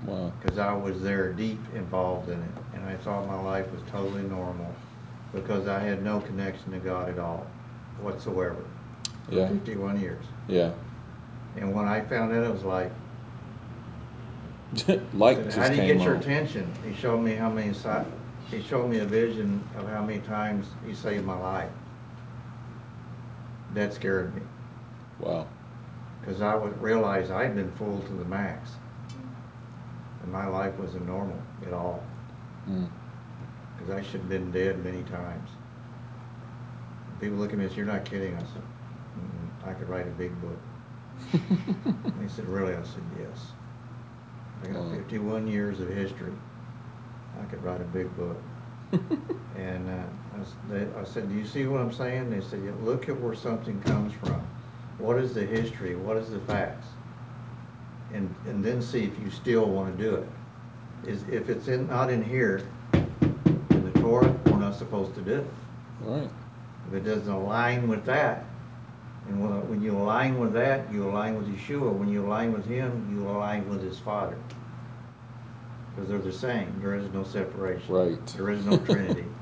A: Wow.
B: Because I was there deep involved in it, and I thought my life was totally normal, because I had no connection to God at all, whatsoever, for
A: Yeah.
B: fifty-one years.
A: Yeah.
B: And when I found out, it was like,
A: like
B: said, how do you get your attention? He showed me how many he showed me a vision of how many times he saved my life. That scared me,
A: Wow.
B: Because I would realize I'd been fooled to the max. And my life wasn't normal at all,
A: Mm.
B: because I should have been dead many times. People look at me and say, you're not kidding. I said, "Mm, I could write a big book. They said, really? I said, yes. I got
A: Wow.
B: fifty-one years of history. I could write a big book. And uh, I, they, I said, do you see what I'm saying? They said, yeah, look at where something comes from. What is the history? What is the facts? And, and then see if you still want to do it. Is, if it's in, not in here, in the Torah, we're not supposed to do it.
A: Right.
B: If it doesn't align with that, and when, when you align with that, you align with Yeshua. When you align with him, you align with his Father. Because they're the same. There is no separation.
A: Right.
B: There is no Trinity.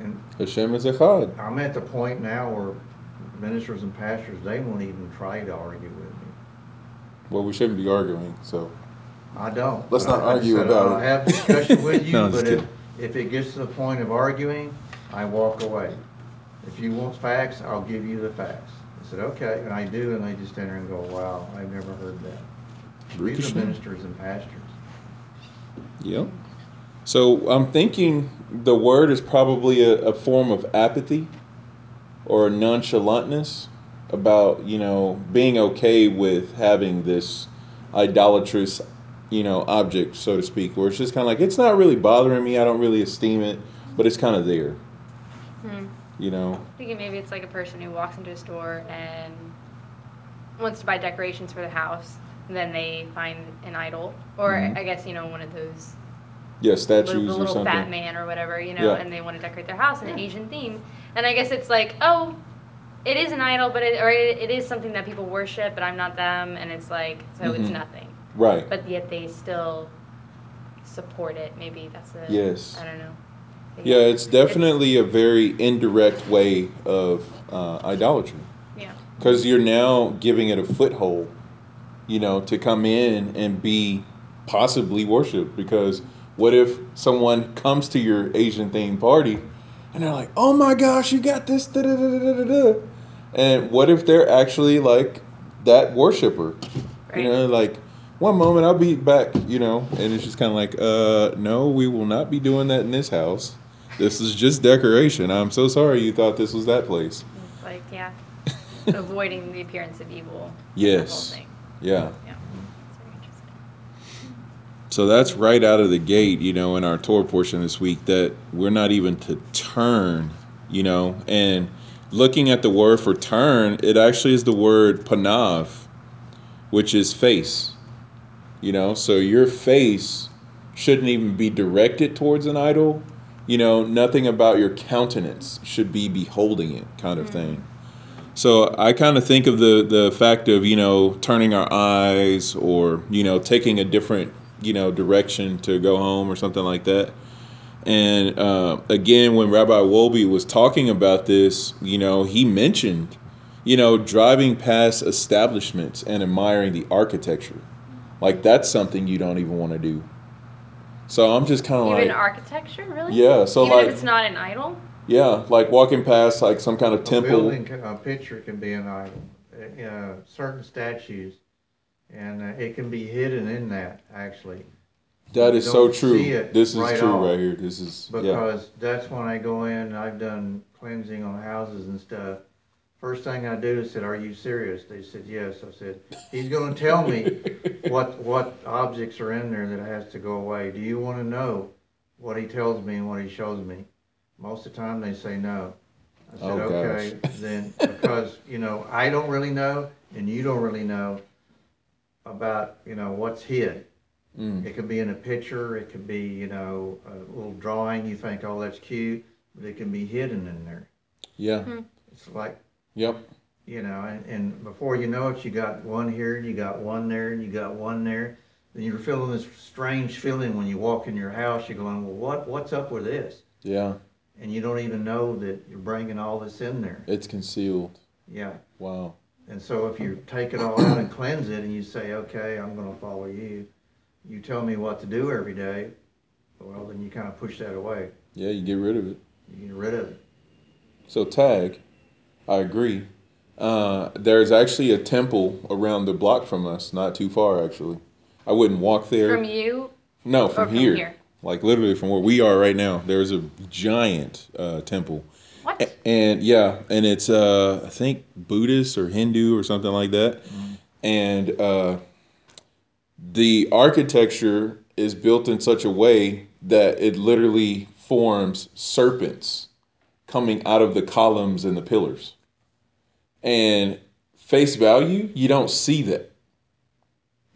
B: And
A: Hashem is Echad.
B: I'm at the point now where ministers and pastors, they won't even try to argue with me.
A: Well, we shouldn't be arguing, so.
B: I don't.
A: Let's not
B: I- I
A: argue
B: said,
A: about
B: I'll
A: it.
B: have discussion with you,
A: No,
B: but if, if it gets to the point of arguing, I walk away. If you want facts, I'll give you the facts. I said, okay, and I do, and they just enter and go, wow, I've never heard that. These are ministers and pastors.
A: Yep. So I'm thinking the word is probably a, a form of apathy or nonchalantness about, you know, being okay with having this idolatrous, you know, object, so to speak, where it's just kind of like, it's not really bothering me. I don't really esteem it, but it's kind of there,
C: Hmm.
A: you know?
C: I'm thinking maybe it's like a person who walks into a store and wants to buy decorations for the house, and then they find an idol, or
A: Mhm.
C: I guess you know one of those
A: Yeah, statues
C: the
A: or
C: little
A: something.
C: fat man or whatever, you know,
A: Yeah.
C: and they want to decorate their house in an Asian theme, and I guess it's like, oh, it is an idol, but it, or it, it is something that people worship, but I'm not them, and it's like, so it's
A: Mhm.
C: nothing,
A: Right.
C: but yet they still support it. Maybe that's a
A: Yes.
C: I don't know. But
A: Yeah, it's definitely a very indirect way of uh, idolatry.
C: yeah.
A: because you're now giving it a foothold, you know, to come in and be possibly worshipped. Because what if someone comes to your Asian themed party and they're like, "Oh my gosh, you got this," da da da da da da, and what if they're actually like that worshiper?
C: Right.
A: You know, like one moment I'll be back, you know, and it's just kind of like, uh, no, we will not be doing that in this house. This is just decoration. I'm so sorry you thought this was that place.
C: It's like yeah, avoiding the appearance of evil.
A: Yes. Yeah.
C: Yeah. It's very interesting.
A: So that's right out of the gate, you know, in our tour portion this week that we're not even to turn, you know, and looking at the word for turn, it actually is the word panav, which is face. You know, so your face shouldn't even be directed towards an idol. You know, nothing about your countenance should be beholding it, kind of mm. thing. So I kind of think of the the fact of you know turning our eyes or you know taking a different you know direction to go home or something like that. And uh, again, when Rabbi Wolbe was talking about this, you know, he mentioned, you know, driving past establishments and admiring the architecture. Like that's something you don't even want to do. So I'm just kind of
C: Even
A: like,
C: architecture, really?
A: Yeah, so
C: even
A: like-
C: if it's not an idol.
A: yeah, like walking past like some kind of
B: A
A: temple.
B: building, ca- a picture can be an idol, uh, certain statues, and uh, it can be hidden in that, actually.
A: That is so true. This is
B: right
A: true
B: off.
A: right here. This is yeah.
B: Because that's when I go in, I've done cleansing on houses and stuff. First thing I do is said, are you serious? They said, yes. I said, he's gonna tell me what, what objects are in there that has to go away. Do you wanna know what he tells me and what he shows me? Most of the time, they say no. I said,
A: Oh,
B: okay, then, because, you know, I don't really know, and you don't really know about, you know, what's hid.
A: Mm.
B: It could be in a picture, it could be, you know, a little drawing, you think, oh, that's cute, but it can be hidden in there.
A: Yeah.
B: It's like,
A: Yep.
B: you know, and, and before you know it, you got one here, and you got one there, and you got one there. Then you're feeling this strange feeling when you walk in your house, you're going, well, what, what's up with this?
A: Yeah.
B: And you don't even know that you're bringing all this in there.
A: It's concealed.
B: Yeah.
A: Wow.
B: And so if you take it all out and cleanse it and you say, okay, I'm gonna follow you, you tell me what to do every day, well, then you kind of push that away.
A: Yeah, you get rid of it.
B: You get rid of it.
A: So tag, I agree. Uh, there's actually a temple around the block from us, not too far actually. I wouldn't walk there.
C: From you,
A: no, from,
C: from
A: here.
C: here?
A: Like literally from where we are right now. There's a giant uh, temple. And yeah, and it's uh I think Buddhist or Hindu or something like that. And uh the architecture is built in such a way that it literally forms serpents coming out of the columns and the pillars. And face value, you don't see that.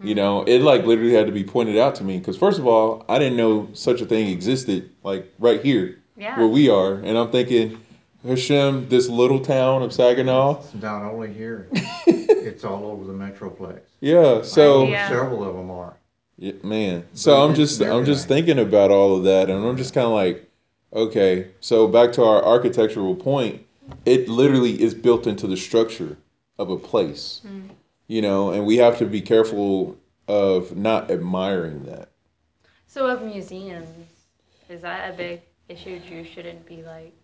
A: You know, it like literally had to be pointed out to me because first of all, I didn't know such a thing existed like right here
C: Yeah.
A: where we are, and I'm thinking, Hashem, this little town of Saginaw.
B: It's not only here, it's all over the Metroplex.
A: Yeah, so
C: Yeah.
B: Several of them are.
A: Yeah, man. So I'm just I'm just thinking about all of that, and I'm just kind of like, okay. So back to our architectural point, it literally is built into the structure of a place, hmm. you know, and we have to be careful of not admiring that.
C: So of museums, is that a big issue? Jews shouldn't be like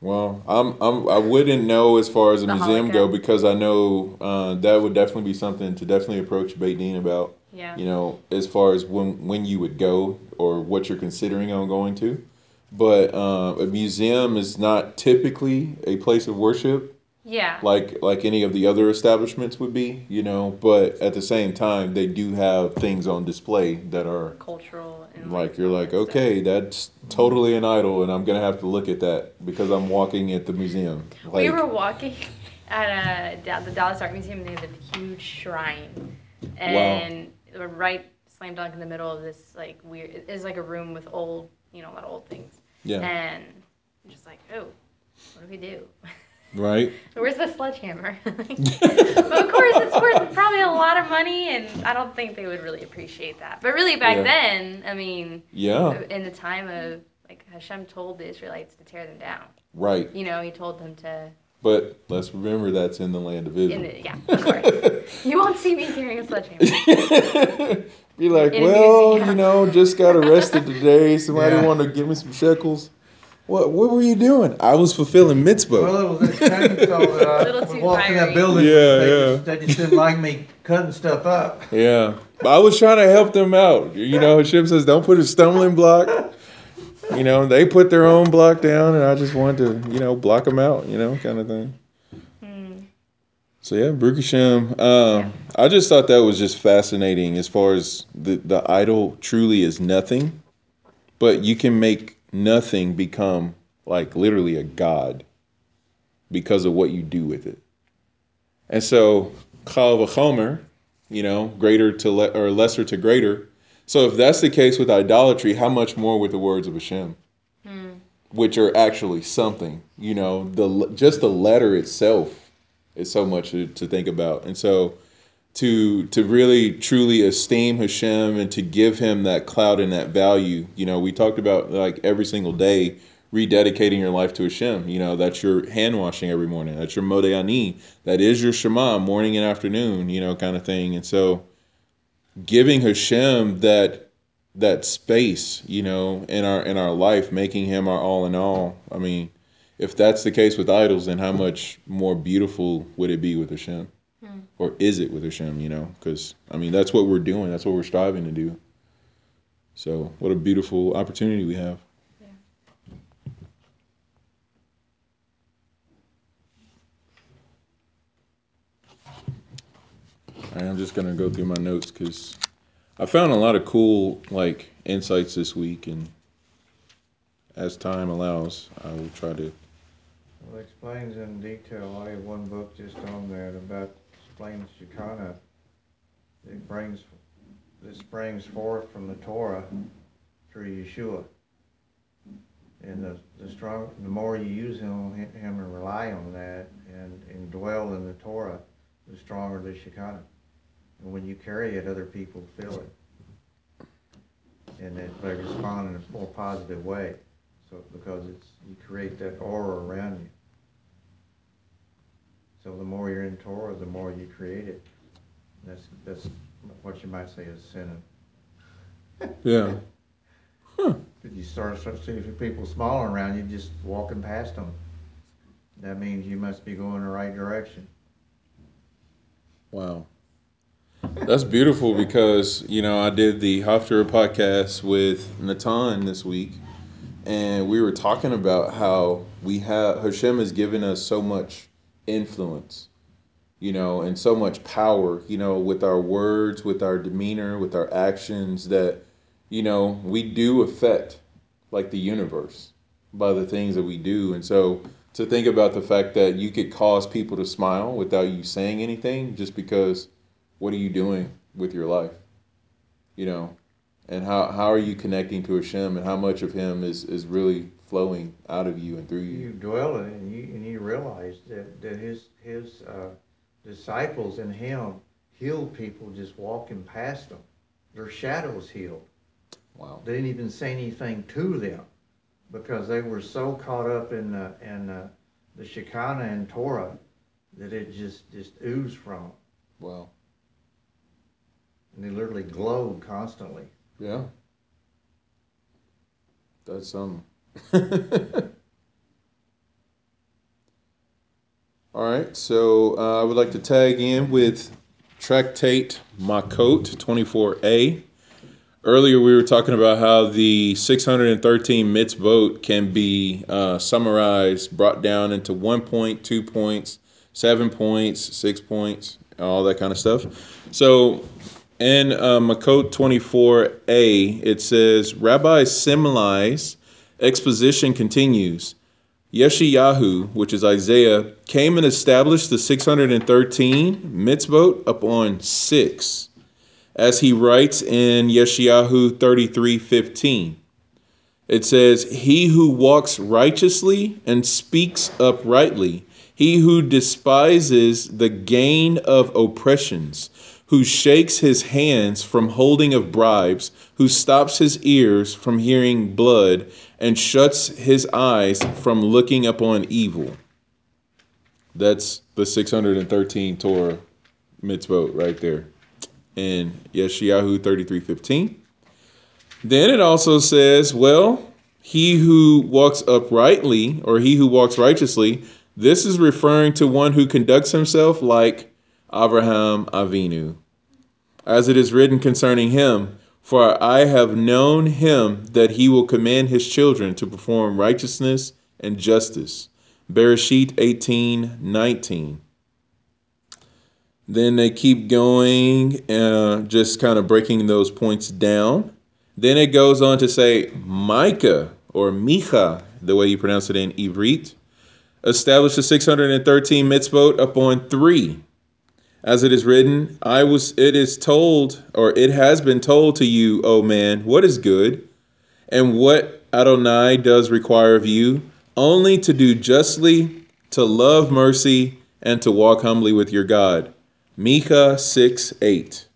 A: Well, I'm, I'm I wouldn't know as far as a
C: The
A: museum go because I know uh, that would definitely be something to definitely approach Beit Din about.
C: Yeah.
A: You know, as far as when when you would go or what you're considering on going to, but uh, a museum is not typically a place of worship
C: Yeah.
A: like like any of the other establishments would be. You know, but at the same time, they do have things on display that are
C: Cultural
A: like you're like
C: oh, stuff.
A: okay that's totally an idol and i'm gonna have to look at that because i'm walking at the museum like
C: we were walking at uh, a, the Dallas Art Museum, and they have a huge shrine, and we're right slam dunk in the middle of this like weird. It's like a room with old, you know, a lot of old things,
A: yeah
C: and I'm just like, oh, what do we do?
A: right
C: Where's the sledgehammer? but of course, it's worth probably a lot of money, and I don't think they would really appreciate that. But really, back
A: Yeah.
C: then, I mean,
A: yeah
C: in the time of like Hashem told the Israelites to tear them down.
A: right
C: You know, he told them to.
A: but let's remember that's in the land of israel
C: the, yeah, of course. you won't see me carrying a sledgehammer.
A: be like
C: In
A: well you know just got arrested today somebody
B: Yeah.
A: want to give me some shekels what what were you doing i was fulfilling mitzvah
B: Well, it was that chainsaw that I
C: Little
B: was
C: too
B: walking that
C: fiery.
B: building.
A: Yeah,
B: they
A: yeah.
B: Just, they just didn't like me cutting stuff up.
A: yeah but i was trying to help them out you know hashem says don't put a stumbling block you know they put their own block down and i just wanted to you know block them out you know kind of thing So yeah, Baruch Hashem. Um, I just thought that was just fascinating as far as the, the idol truly is nothing, but you can make nothing become like literally a god because of what you do with it. And so Kal v'chomer, you know, greater to le- or lesser to greater. So if that's the case with idolatry, how much more with the words of Hashem, hmm. which are actually something. You know, the just the letter itself is so much to, to think about. And so to to really truly esteem Hashem and to give him that clout and that value, you know, we talked about like every single day rededicating your life to Hashem. You know, that's your hand washing every morning. That's your Modeh Ani. That is your Shema morning and afternoon, you know, kind of thing. And so giving Hashem that that space, you know, in our in our life, making him our all in all. I mean, if that's the case with idols, then how much more beautiful would it be with Hashem? Or is it with Hashem, you know? Because, I mean, that's what we're doing. That's what we're striving to do. So, what a beautiful opportunity we have. I'm just to go through my notes because I found a lot of cool, like, insights this week. And as time allows, I will try to
B: Well, explains in detail. I have one book just on that about explains Shekinah. It brings it springs forth from the Torah through Yeshua. And the, the strong, the more you use him, him and rely on that and, and dwell in the Torah, the stronger the Shekinah. And when you carry it, other people feel it. And that they respond in a more positive way. So because it's you create that aura around you. So the more you're in Torah, the more you create it. That's that's what you might say is sinning.
A: Yeah.
B: If you start start seeing people smiling around you, just walking past them, that means you must be going the right direction.
A: Wow. That's beautiful because, you know, I did the Haftarah podcast with Natan this week, and we were talking about how we have, Hashem has given us so much influence, you know, and so much power, you know, with our words, with our demeanor, with our actions that, you know, we do affect like the universe by the things that we do. And so to think about the fact that you could cause people to smile without you saying anything just because what are you doing with your life? You know, and how, how are you connecting to Hashem and how much of him is, is really flowing out of you and through
B: You
A: you?
B: dwell in it, and you and you realize that that his his uh, disciples and him healed people just walking past them. Their shadows healed.
A: Wow.
B: They didn't even say anything to them because they were so caught up in the, in the, the Shekinah and Torah that it just, just oozed from them.
A: Wow.
B: And they literally glowed constantly.
A: Yeah. That's um All right, so uh, I would like to tag in with Tractate Makot 24a. Earlier, we were talking about how the 613 mitzvot can be uh, summarized, brought down into one point, two points, seven points, six points, all that kind of stuff. So in uh, Makot 24a, it says, Rabbi Simlai's exposition continues. Yeshayahu, which is Isaiah, came and established the 613 mitzvot upon six, as he writes in Yeshayahu 33:15. It says, He who walks righteously and speaks uprightly, he who despises the gain of oppressions, who shakes his hands from holding of bribes, who stops his ears from hearing blood, and shuts his eyes from looking upon evil. That's the 613 Torah mitzvot right there in Yeshayahu 33:15. Then it also says, well, he who walks uprightly or he who walks righteously, this is referring to one who conducts himself like Abraham Avinu. As it is written concerning him, for I have known him that he will command his children to perform righteousness and justice. Bereshit 18 19. Then they keep going, uh, just kind of breaking those points down. Then it goes on to say, Micah or Micha, the way you pronounce it in Ivrit, established the 613 mitzvot upon three. As it is written, I was it is told, or it has been told to you, O man, what is good, and what Adonai does require of you, only to do justly, to love mercy, and to walk humbly with your God. Micah 6 8.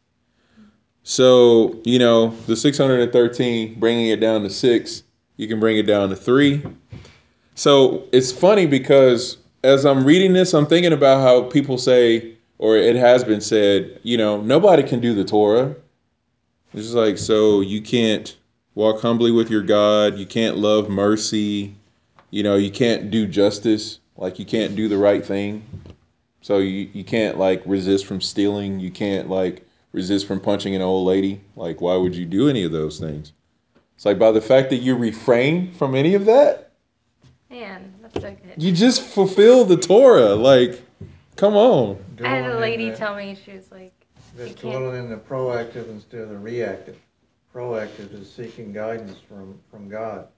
A: So, you know, the 613, bringing it down to six, you can bring it down to three. So it's funny because as I'm reading this, I'm thinking about how people say, or it has been said, you know, nobody can do the Torah. It's just like, so you can't walk humbly with your God, you can't love mercy, you know, you can't do justice, like you can't do the right thing. So you, you can't like resist from stealing, you can't like resist from punching an old lady. Like, why would you do any of those things? It's like by the fact that you refrain from any of that,
C: Man, that's so good.
A: you just fulfill the Torah. Like, come on.
C: I had a lady
B: the-
C: tell me she was like,
B: That's
C: you can't-
B: dwelling in the proactive instead of the reactive. Proactive is seeking guidance from, from God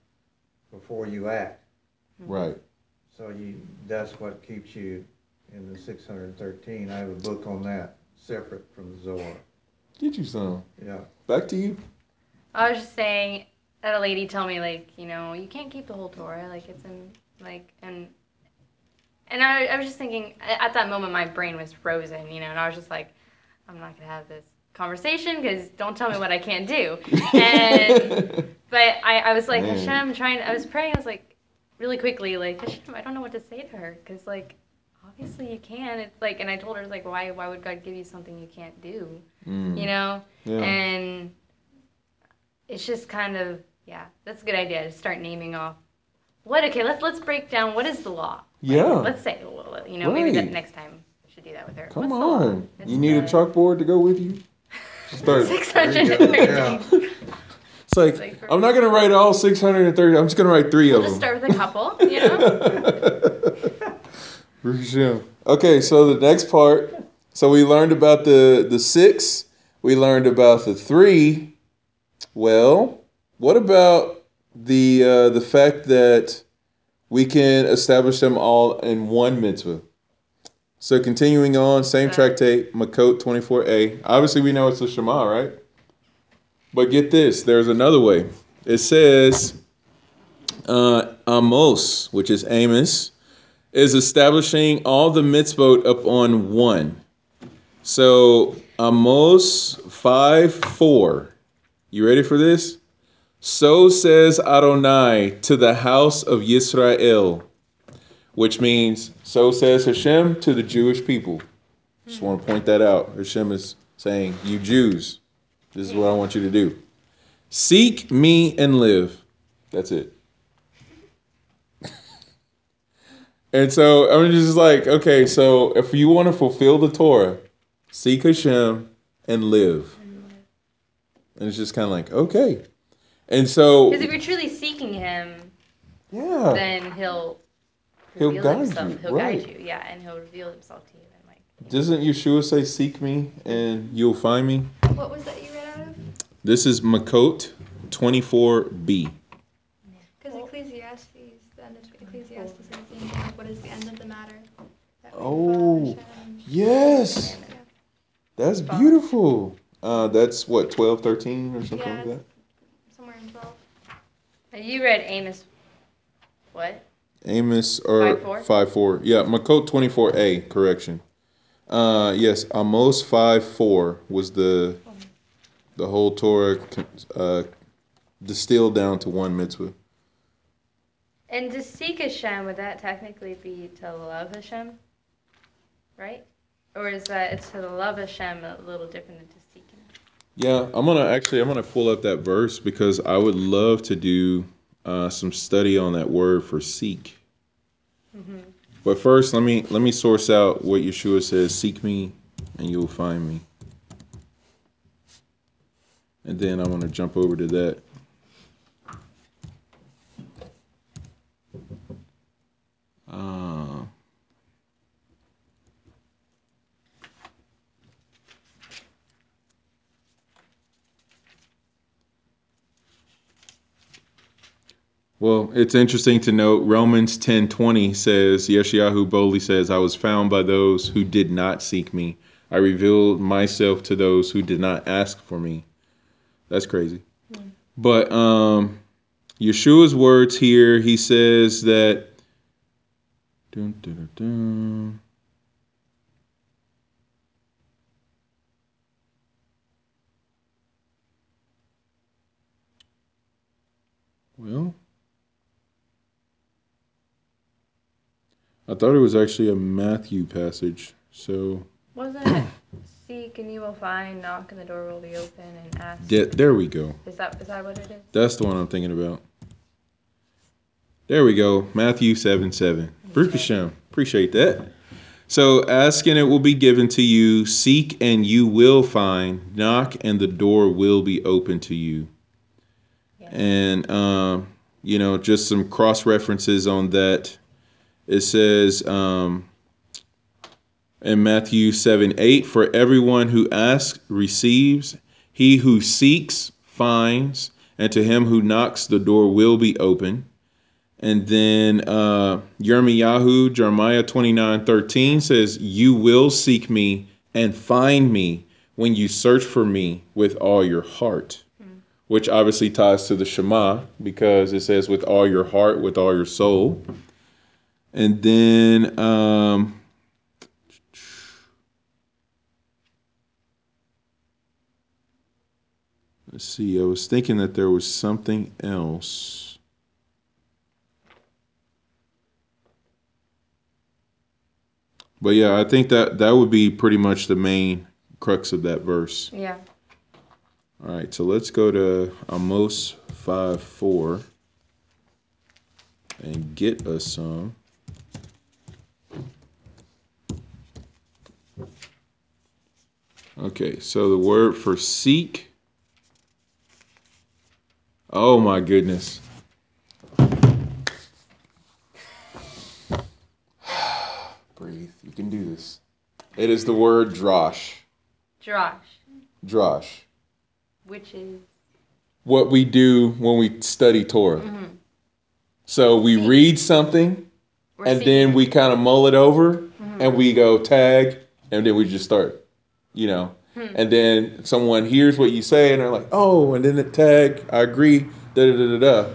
B: before you act. Mm-hmm.
A: Right.
B: So you, that's what keeps you in the six hundred and thirteen. I have a book on that, separate from the Zohar.
A: Get you some.
B: Yeah.
A: Back to you.
C: I was just saying, I had a lady tell me like, you know, you can't keep the whole Torah, like it's in like and and I, I was just thinking at that moment my brain was frozen, you know, and I was just like, I'm not gonna have this conversation because don't tell me what I can't do. And but I, I was like
A: Man.
C: Hashem trying, I was praying, I was like really quickly like Hashem, I don't know what to say to her because like obviously you can. It's like, and I told her like, why why would God give you something you can't do?
A: Mm.
C: You know,
A: Yeah.
C: and it's just kind of yeah that's a good idea to start naming off what okay let's let's break down what is the law Like,
A: Yeah.
C: let's say well, you know maybe that next time we should do that with her
A: Come
C: What's
A: on. You need a chalkboard to go with you? Start.
C: Six hundred and
B: yeah.
A: It's like,
C: Like
A: I'm not going to write all 630. I'm just going to write three
C: We'll
A: of
C: just
A: them.
C: Just start with a couple, you know.
A: Okay, so the next part. So we learned about the the six. We learned about the three. Well, what about the uh, the fact that we can establish them all in one mitzvah? So continuing on, same tractate, Makot 24a. Obviously, we know it's a Shema, right? But get this, there's another way. It says uh, Amos, which is Amos, is establishing all the mitzvot upon one. So Amos 5 4. You ready for this? So says Adonai to the house of Yisrael, which means, so says Hashem to the Jewish people. Just want to point that out. Hashem is saying, You Jews, this is what I want you to do. Seek me and live. That's it. And so I'm just like, okay, so if you want to fulfill the Torah, seek Hashem and live. And it's just kind of like, okay. And so,
C: Because if you're truly seeking Him,
A: yeah,
C: then He'll
A: He'll guide
C: himself.
A: you,
C: He'll
A: right.
C: guide you, yeah, and He'll reveal Himself to you. And like,
A: doesn't Yeshua say, seek me and you'll find me?
D: What was that you read out of?
A: This is Makot 24b.
D: Because Ecclesiastes, the end of Ecclesiastes is the. Like, what is the end of the matter?
A: Oh. Yes,
D: Yeah.
A: that's beautiful. Uh, that's what, 12, 13 or something
D: Yeah,
A: like that?
D: Somewhere in 12.
C: Now, you read Amos, what?
A: Amos or
C: 5-4?
A: 5 4. Yeah, Makot 24a, correction. Uh, yes, Amos 5 4 was the the whole Torah uh, distilled down to one mitzvah.
C: And to seek Hashem, would that technically be to love Hashem? Right? Or is that it's to love Hashem a little different than to?
A: Yeah, I'm gonna actually I'm gonna pull up that verse because I would love to do uh, some study on that word for seek. But first, let me let me source out what Yeshua says: "Seek me, and you will find me." And then I want to jump over to that. Uh, Well, it's interesting to note Romans 10:20 says Yeshayahu boldly says, "I was found by those who did not seek me. I revealed myself to those who did not ask for me." That's crazy. But um Yeshua's words here, he says that dun, dun, dun. Well, I thought it was actually a Matthew passage. So
C: Wasn't it seek and you will find, knock and the door will be open, and ask?
A: de- there we go.
C: Is that is that what it is?
A: That's the one I'm thinking about. There we go. Matthew 7 7. Baruch Hashem. Appreciate that. So ask and it will be given to you. Seek and you will find. Knock and the door will be open to you.
C: Yeah.
A: And, um, you know, just some cross references on that. It says um, in Matthew 7 8, for everyone who asks receives, he who seeks finds, and to him who knocks the door will be open. And then uh, Yirmiyahu, Jeremiah 29 13 says, You will seek me and find me when you search for me with all your heart. Which obviously ties to the Shema because it says, With all your heart, with all your soul. And then um, let's see, I was thinking that there was something else. But yeah, I think that that would be pretty much the main crux of that verse.
C: Yeah.
A: All right, so let's go to Amos 5 4 and get us some. Okay, so the word for seek. Oh my goodness. Breathe. You can do this. It is the word drosh.
C: Drosh,
A: Drosh.
C: which is
A: what we do when we study Torah. Mm-hmm. So we read something
C: we're
A: and
C: seeking.
A: then we kind of mull it over mm-hmm. and we go tag and then we just start, you know. Hmm. And then someone hears what you say and they're like, oh, and then the tag, I agree, da da da da da.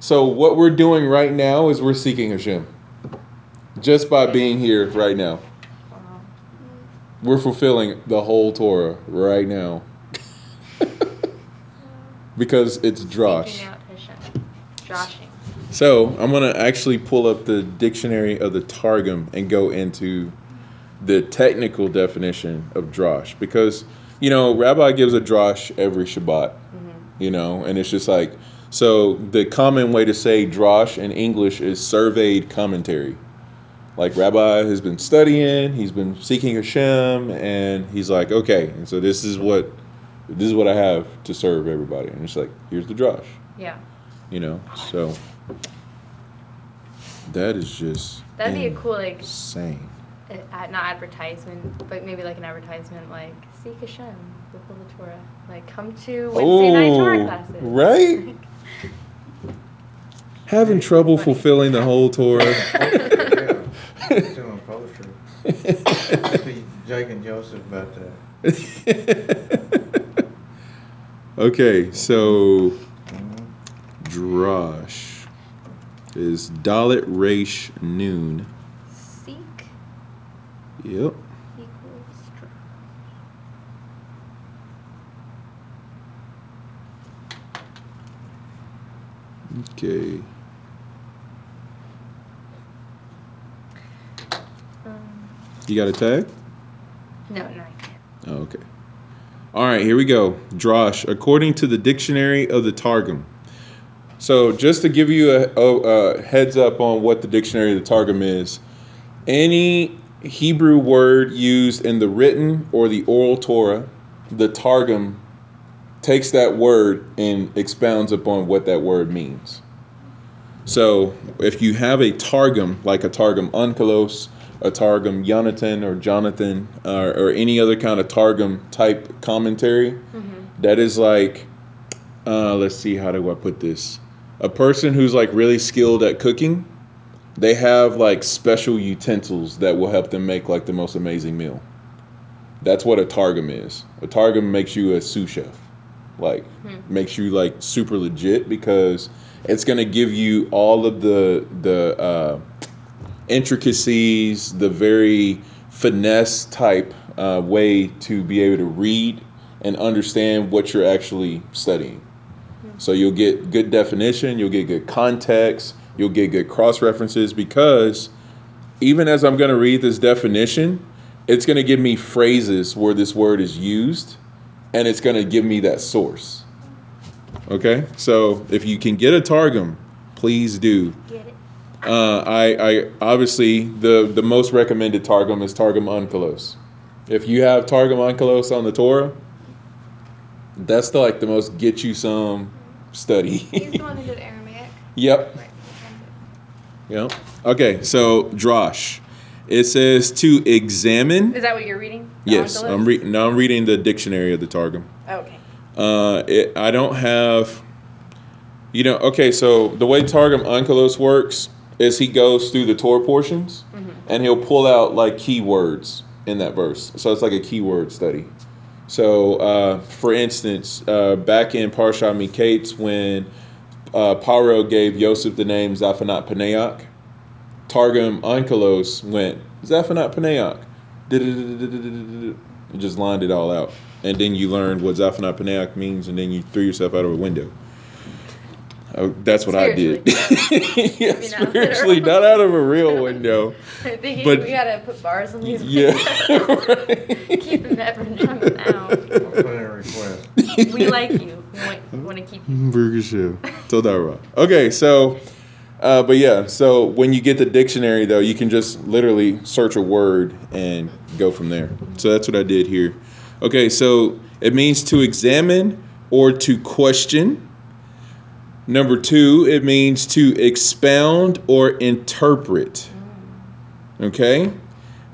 A: So what we're doing right now is we're seeking Hashem. Just by being here right now. We're fulfilling the whole Torah right now. because it's drosh.
C: Seeking out Hashem. Joshing.
A: So I'm gonna actually pull up the dictionary of the Targum and go into the technical definition of drosh because you know Rabbi gives a drosh every Shabbat, mm-hmm. you know, and it's just like so the common way to say drosh in English is surveyed commentary. Like Rabbi has been studying, he's been seeking Hashem, and he's like, okay, and so this is what this is what I have to serve everybody. And it's like, here's the drush,
C: Yeah.
A: you know. So that is just
C: That'd be a cool like
A: insane.
C: Uh, not advertisement, but maybe like an advertisement like seek Hashem, fulfill the Torah. Like come to Wednesday night Torah
A: Oh,
C: classes.
A: right? Having trouble fulfilling the whole Torah.
B: Yeah. Doing a Jake and Joseph about that.
A: okay, so Drosh is Dalet Resh Noon. Yep.
C: equals.
A: Okay.
C: Um,
A: You got a tag?
C: no, no, I can't.
A: Oh, okay. All right, here we go. Drosh, according to the dictionary of the Targum. So, just to give you a, a, a heads up on what the dictionary of the Targum is, any Hebrew word used in the written or the oral Torah, the Targum takes that word and expounds upon what that word means. So, if you have a Targum, like a Targum Onkelos, a Targum Jonathan or Jonathan, uh, or any other kind of Targum type commentary, that is like, uh, let's see, how do I put this? A person who's like really skilled at cooking, they have like special utensils that will help them make like the most amazing meal. That's what a Targum is. A Targum makes you a sous chef like makes you like super legit because it's going to give you all of the the uh, intricacies the very finesse type uh, way to be able to read and understand what you're actually studying so you'll get good definition you'll get good context you'll get good cross references because even as i'm going to read this definition it's going to give me phrases where this word is used and it's going to give me that source. Okay, so if you can get a targum, please do.
C: Get it?
A: Uh, I, I obviously the the most recommended targum is Targum Onkelos. If you have Targum Onkelos on the Torah, that's the, like the most get you some study.
D: He's the one who did Aramaic.
A: yep.
D: Right.
A: Yep. Okay, so Drosh, it says to examine.
C: Is that what you're reading?
A: Yes, I'm reading. Now I'm reading the dictionary of the Targum.
C: Oh, okay.
A: Uh, it, I don't have, you know, okay, so the way Targum Onkelos works is he goes through the Torah portions and he'll pull out like keywords in that verse. So it's like a keyword study. So, uh, for instance, uh, back in Parsha Miketz, when uh, Paro gave Yosef the name Zaphanat Paneach, Targum Onkelos went Zaphanat Paneach. It just lined it all out. And then you learned what Zaphanat Paneach means, and then you threw yourself out of a window. Oh, that's what I did. yeah,
C: Maybe
A: spiritually,
C: literal.
A: not out of a real window.
C: I think
A: But-
C: we gotta put bars on these.
A: Yeah.
C: Keep them that from jumping out.
B: I'll put a request.
C: We like you. Want, to keep you.
A: Burger. Todara. Okay, so, uh, but yeah, so when you get the dictionary though, you can just literally search a word and go from there. So that's what I did here. Okay, so it means to examine or to question. Number two, it means to expound or interpret. Okay,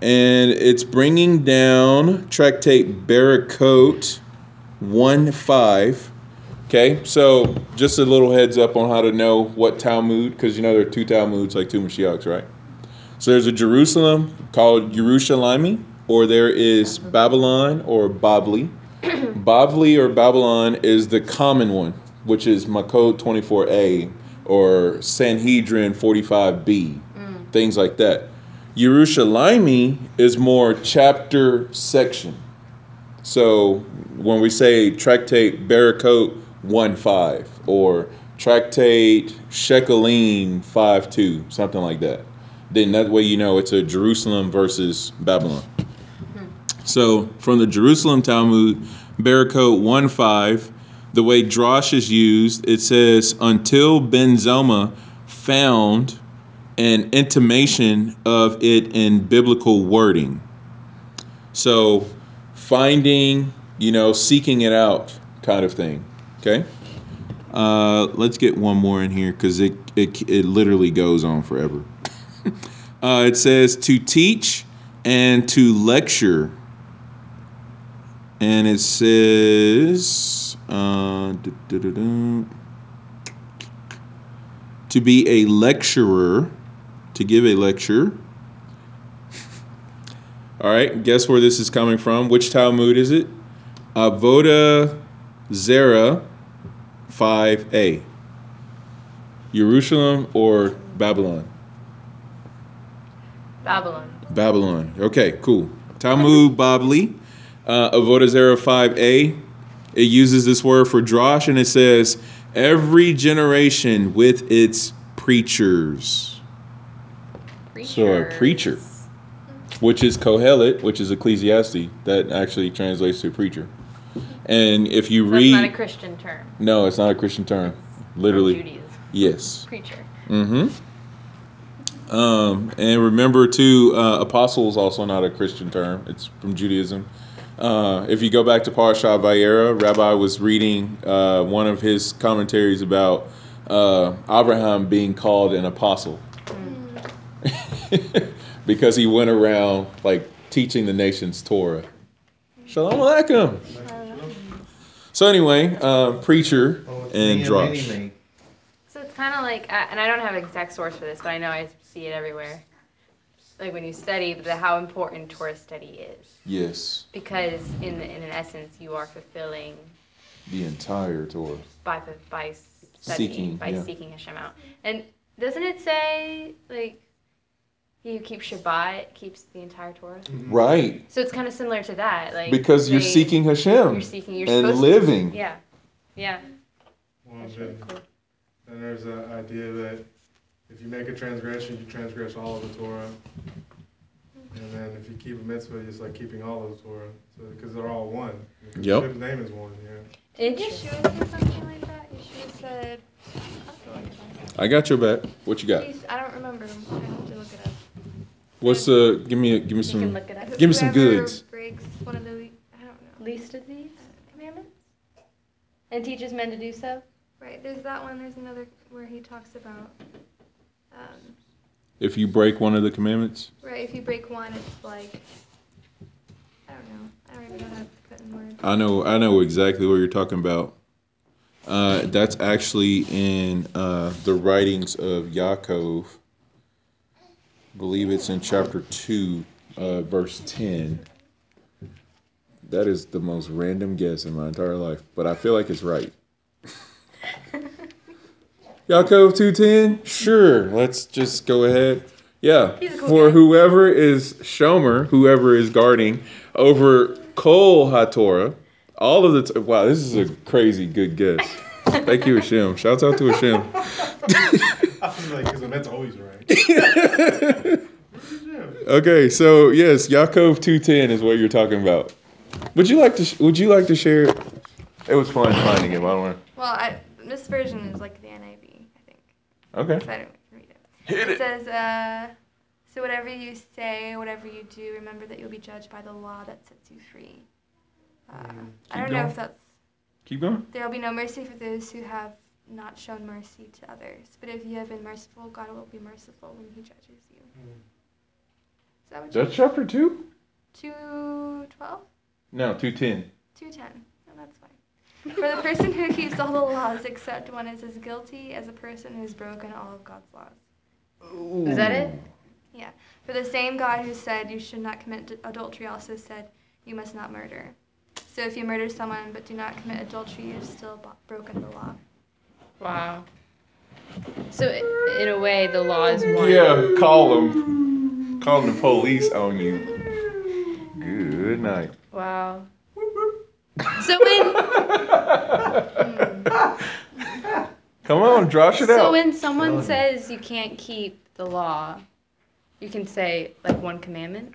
A: and it's bringing down tractate Barakot 1 5. Okay, so just a little heads up on how to know what Talmud, because you know there are two Talmuds, like two Mashiachs, right? So there's a Jerusalem called Yerushalimi, or there is Babylon or Babli. Bavli or Babylon is the common one, which is Makot 24a or Sanhedrin 45b, mm. things like that. Yerushalimi is more chapter section. So when we say tractate Barakot 1.5 or tractate Shekelim 5.2, something like that, then that way you know it's a Jerusalem versus Babylon. Hmm. So from the Jerusalem Talmud, Barakot 1.5, the way Drosh is used, it says, until Ben Zoma found an intimation of it in biblical wording. So, finding, you know, seeking it out kind of thing. Okay? Uh, let's get one more in here because it, it, it literally goes on forever. uh, it says to teach and to lecture. And it says uh, to be a lecturer, to give a lecture. All right, guess where this is coming from? Which Talmud is it? Avodah Zarah 5a. Jerusalem or Babylon?
C: Babylon.
A: Babylon. Okay, cool. Talmud Babli, uh, Avodah Zarah 5a. It uses this word for drosh and it says, every generation with its preachers. So a preacher, which is Kohelet, which is Ecclesiastes, that actually translates to preacher. And if you
C: That's
A: read,
C: not a Christian term.
A: no, it's not a Christian term. Literally,
C: Judaism.
A: yes.
C: Preacher.
A: Mm-hmm. Um, and remember, too, uh, apostle is also not a Christian term. It's from Judaism. Uh, if you go back to Parashat Vayera, Rabbi was reading uh, one of his commentaries about uh, Abraham being called an apostle because he went around like teaching the nations Torah. Shalom Aleichem. So anyway, uh, preacher
B: Oh,
A: and
B: me
A: drosh.
B: mini me.
C: So it's kind of like, uh, and I don't have an exact source for this, but I know I see it everywhere. Like when you study the, how important Torah study is,
A: Yes,
C: because in the, in an essence you are fulfilling
A: the entire Torah.
C: by by studying
A: Seeking,
C: by
A: yeah.
C: seeking Hashem out. And doesn't it say like you keeps Shabbat keeps the entire Torah? Mm-hmm.
A: Right.
C: So it's kind of similar to that, like
A: Because you're
C: they-
A: seeking Hashem
C: you're seeking, you're
A: and living.
C: To, yeah, yeah,
E: Well,
C: that's really
E: then,
C: cool.
E: then there's the idea that if you make a transgression, you transgress all of the Torah. And then if you keep a mitzvah, it's like keeping all of the Torah. So, because they're all one. Because
A: Yep.
E: Hashem's name is one, yeah.
D: Did
C: Interesting.
D: Yeshua say something like that? Yeshua said, I'll have to look it up.
A: I got your back. What you got?
D: He's- I don't remember. I'm gonna have to look it up.
A: What's uh? Give me a, give me
C: You can
A: some.
C: look it up.
A: Give me some goods.
D: breaks one of the, le- I don't know.
C: Least of these commandments, and teaches men to do so.
D: Right, there's that one. There's another where he talks about, um,
A: If you break one of the commandments,
D: right, if you break one, it's like, I don't know. I don't even know how to put in words.
A: I know I know exactly what you're talking about. Uh, that's actually in uh, the writings of Yaakov. I believe it's in chapter two, uh, verse ten. That is the most random guess in my entire life, but I feel like it's right. Yaakov two ten. Sure, let's just go ahead. Yeah,
C: cool
A: for
C: guy.
A: whoever is Shomer, whoever is guarding over Kol HaTorah, all of the t- wow, this is a crazy good guess. Thank you, Hashem. Shouts out to Hashem.
E: I was like, because that's always right.
A: Okay, so yes, Yaakov two ten is what you're talking about. Would you like to? sh- Would you like to share? It was fun finding him. I don't know.
D: Well, I, this version is like the NIV, I think.
A: Okay.
D: So I don't read it.
A: Hit
D: It
A: it.
D: says, uh, so whatever you say, whatever you do, remember that you'll be judged by the law that sets you free. Uh, I don't know if that's,
A: Keep going.
D: there will be no mercy for those who have not shown mercy to others. But if you have been merciful, God will be merciful when he judges you. Is that what
A: That's chapter two.
D: 212?
A: No, two ten.
D: 210. No, that's fine. For the person who keeps all the laws except one is as guilty as a person who's broken all of God's laws.
C: Is that it?
D: Yeah. For the same God who said you should not commit adultery also said you must not murder. So if you murder someone but do not commit adultery, you've still bo- broken the law.
C: Wow. So i- in a way, the law is one.
A: Yeah, call them. Call the police on you. Good night.
C: Wow. So when
A: Come on, drosh it
C: so
A: out.
C: when someone says you can't keep the law, you can say like one commandment,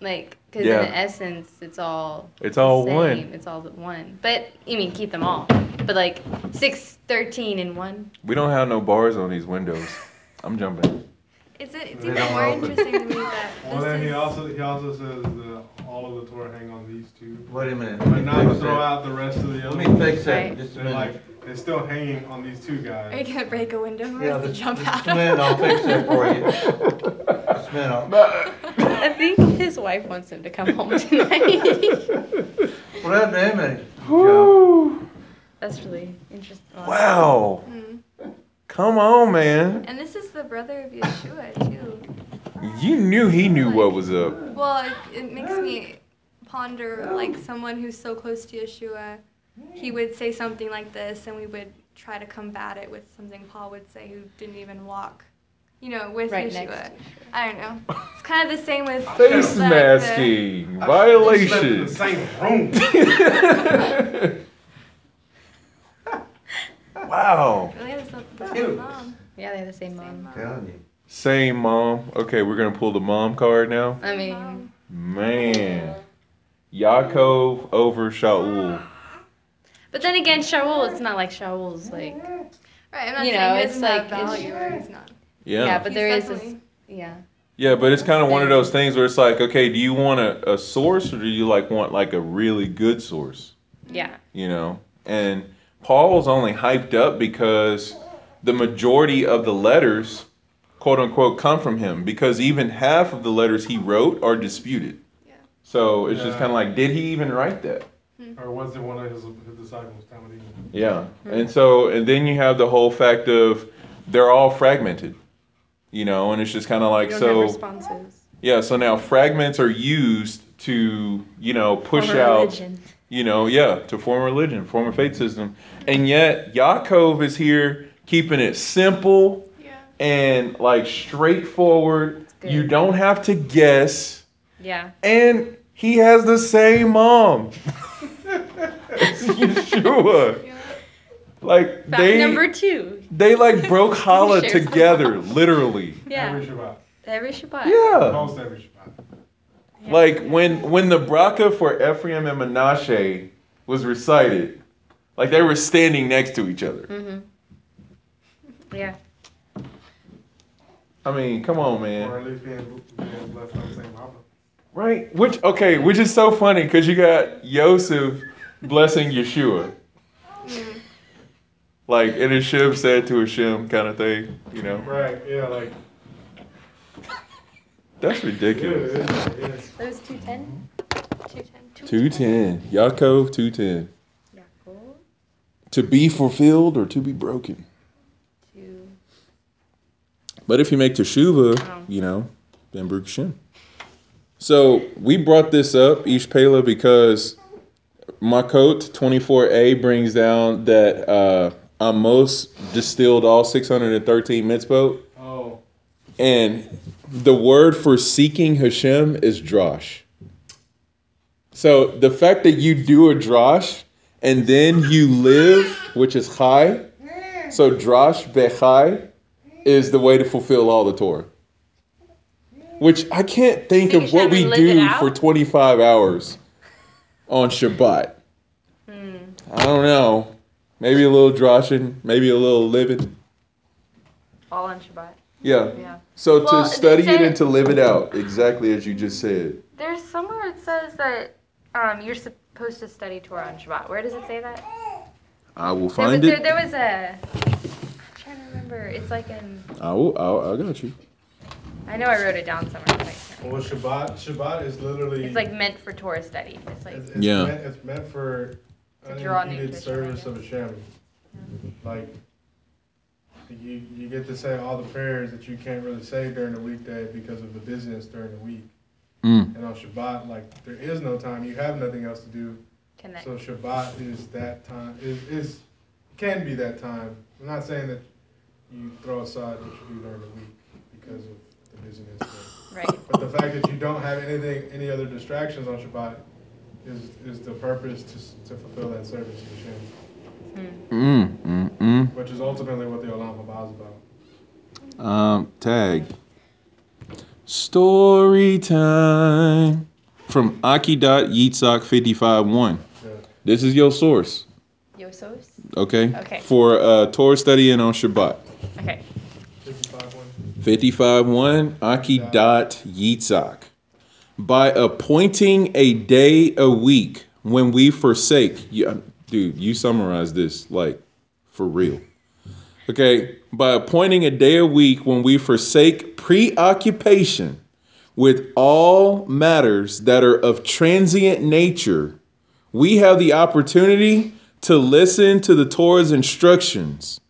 C: like because
A: Yeah.
C: in essence it's all
A: It's all
C: the
A: one.
C: It's all one. But you mean keep them all. But like six, thirteen, and one.
A: We don't have no bars on these windows. I'm jumping.
D: It's, it's even more
B: open.
D: interesting to me that
E: Well,
D: this
E: then he also, he also says that all of the Torah hang on these two.
B: Wait a minute.
E: But
B: Let
E: not to throw
B: that.
E: out the rest of the other.
B: Let me
E: ones.
B: fix that
C: Right.
B: just a
E: They're
B: minute.
E: like, they're still hanging on these two
D: Are you
E: guys.
D: gonna break a window for
B: Yeah,
D: the, to
B: just,
D: jump
B: just
D: out?
B: a minute, I'll fix that for you. Just a minute. I'll-
C: think his wife wants him to come home tonight.
B: What happened to him? John?
C: That's really interesting.
A: Wow.
D: Mm.
A: Come on, man.
D: And this is the brother of Yeshua too.
A: You knew he knew what was up.
D: Well, it, it makes me ponder like someone who's so close to Yeshua, he would say something like this, and we would try to combat it with something Paul would say, who didn't even walk, you know, with
C: Right
D: Yeshua.
C: next to
D: I don't know. It's kind of the same with
A: Face
D: like,
A: masking.
E: Slept in the same room.
A: wow.
D: Really, the, the same mom.
C: Yeah, they have the same
D: Same
C: mom.
D: mom.
B: Telling you.
A: Same mom. Okay, we're gonna pull the mom card now.
C: I mean,
D: Mom.
A: Man. Yaakov over Shaul.
C: but then again, Shaul, it's not like Shaul's like.
D: Right, I'm not
C: You
D: saying
C: know, it's
D: doesn't have
C: like- it's-
D: value or he's not.
A: Yeah.
C: Yeah, but
D: He's
C: there is this. Yeah.
A: Yeah, but it's kind of one of those things where it's like, okay, do you want a, a source or do you like want like a really good source?
C: Yeah.
A: You know? And Paul's only hyped up because the majority of the letters, quote unquote, come from him because even half of the letters he wrote are disputed.
D: Yeah.
A: So it's just kind of like, did he even write that? Hmm.
E: Or was it one of his, his disciples, Talmudim?
A: Yeah. Hmm. And so, and then you have the whole fact of they're all fragmented, you know, and it's just kind of like,
C: You don't
A: so,
C: have responses.
A: yeah, so now fragments are used to, you know, push
C: Former
A: out,
C: religion.
A: you know, yeah, to form religion, form a faith mm-hmm. system. And yet, Yaakov is here keeping it simple
D: Yeah.
A: and like straightforward. You don't have to guess.
C: Yeah.
A: And he has the same mom. It's Yeshua.
D: Yeah.
A: Like
C: Fact
A: they
C: number two.
A: they like broke challah
C: Share
A: together, literally.
C: Yeah.
E: Every Shabbat.
C: Every Shabbat.
A: Yeah.
E: Most every Shabbat.
C: Yeah.
A: Like when when the bracha for Ephraim and Menashe was recited, like they were standing next to each other.
C: Mm-hmm. Yeah.
A: I mean, come on,
E: Or
A: man.
E: at least being, being blessed by the same Papa.
A: Right? Which okay, which is so funny because you got Yosef blessing Yeshua. Like and Hashem said to Hashem kind of thing, you know.
E: Right, yeah, like,
A: That's
E: yeah,
A: ridiculous.
E: it is, it is.
C: That was 210?
D: 210.
A: 210. Yaakov 210.
C: Yaakov.
A: To be fulfilled or to be broken.
C: Two.
A: But if you make teshuva,
C: Oh.
A: you know, then Baruch Hashem. So we brought this up, Ish Pela, because Makot 24a brings down that uh, Amos distilled all 613 mitzvot.
E: Oh,
A: And the word for seeking Hashem is drosh. So the fact that you do a drosh and then you live, which is chai, so drosh bechai is the way to fulfill all the Torah. Which I can't think
C: Seek
A: of what we
C: and live it
A: do for 25 hours on Shabbat.
C: Hmm.
A: I don't know. Maybe a little droshing, maybe a little living.
C: All on Shabbat.
A: Yeah.
C: Yeah.
A: So
C: Well,
A: to
C: it
A: study it and to live it out, exactly as you just said.
C: There's somewhere it says that um, you're supposed to study Torah on Shabbat. Where does it say that?
A: I will
C: There was,
A: find
C: there,
A: it.
C: there was a. I'm trying to remember. It's like in.
A: I will. I, I got you.
C: I know I wrote it down somewhere. but
E: well, Shabbat, Shabbat is literally.
C: It's like meant for Torah study. It's like
E: It's, it's
A: Yeah.
E: Meant, it's meant for
C: To draw
E: unimpeded
C: nutrition, I
E: service
C: guess.
E: of Hashem. Like, you, you get to say all the prayers that you can't really say during the weekday because of the business during the week.
A: Mm.
E: And on Shabbat, like, there is no time. You have nothing else to do.
C: connect.
E: So Shabbat is that time, is, is, can be that time. I'm not saying that you throw aside what you do during the week because of the busyness. But,
C: Right.
E: but the fact that you don't have anything, any other distractions on Shabbat is, is the purpose to, to fulfill that service to Hashem,
A: Mm. Mm. Mm.
E: which is ultimately what the Olam Haba is about.
A: Um. Tag. Story time from Aki.Yitzhak 55 1.
E: Yeah.
A: This is your source,
C: Yosos.
A: okay?
C: Okay.
A: For uh, Torah studying on Shabbat.
C: Okay.
E: Fifty-five one.
A: By appointing a day a week when we forsake, you, dude, you summarize this like for real. Okay, by appointing a day a week when we forsake preoccupation with all matters that are of transient nature, we have the opportunity to listen to the Torah's instructions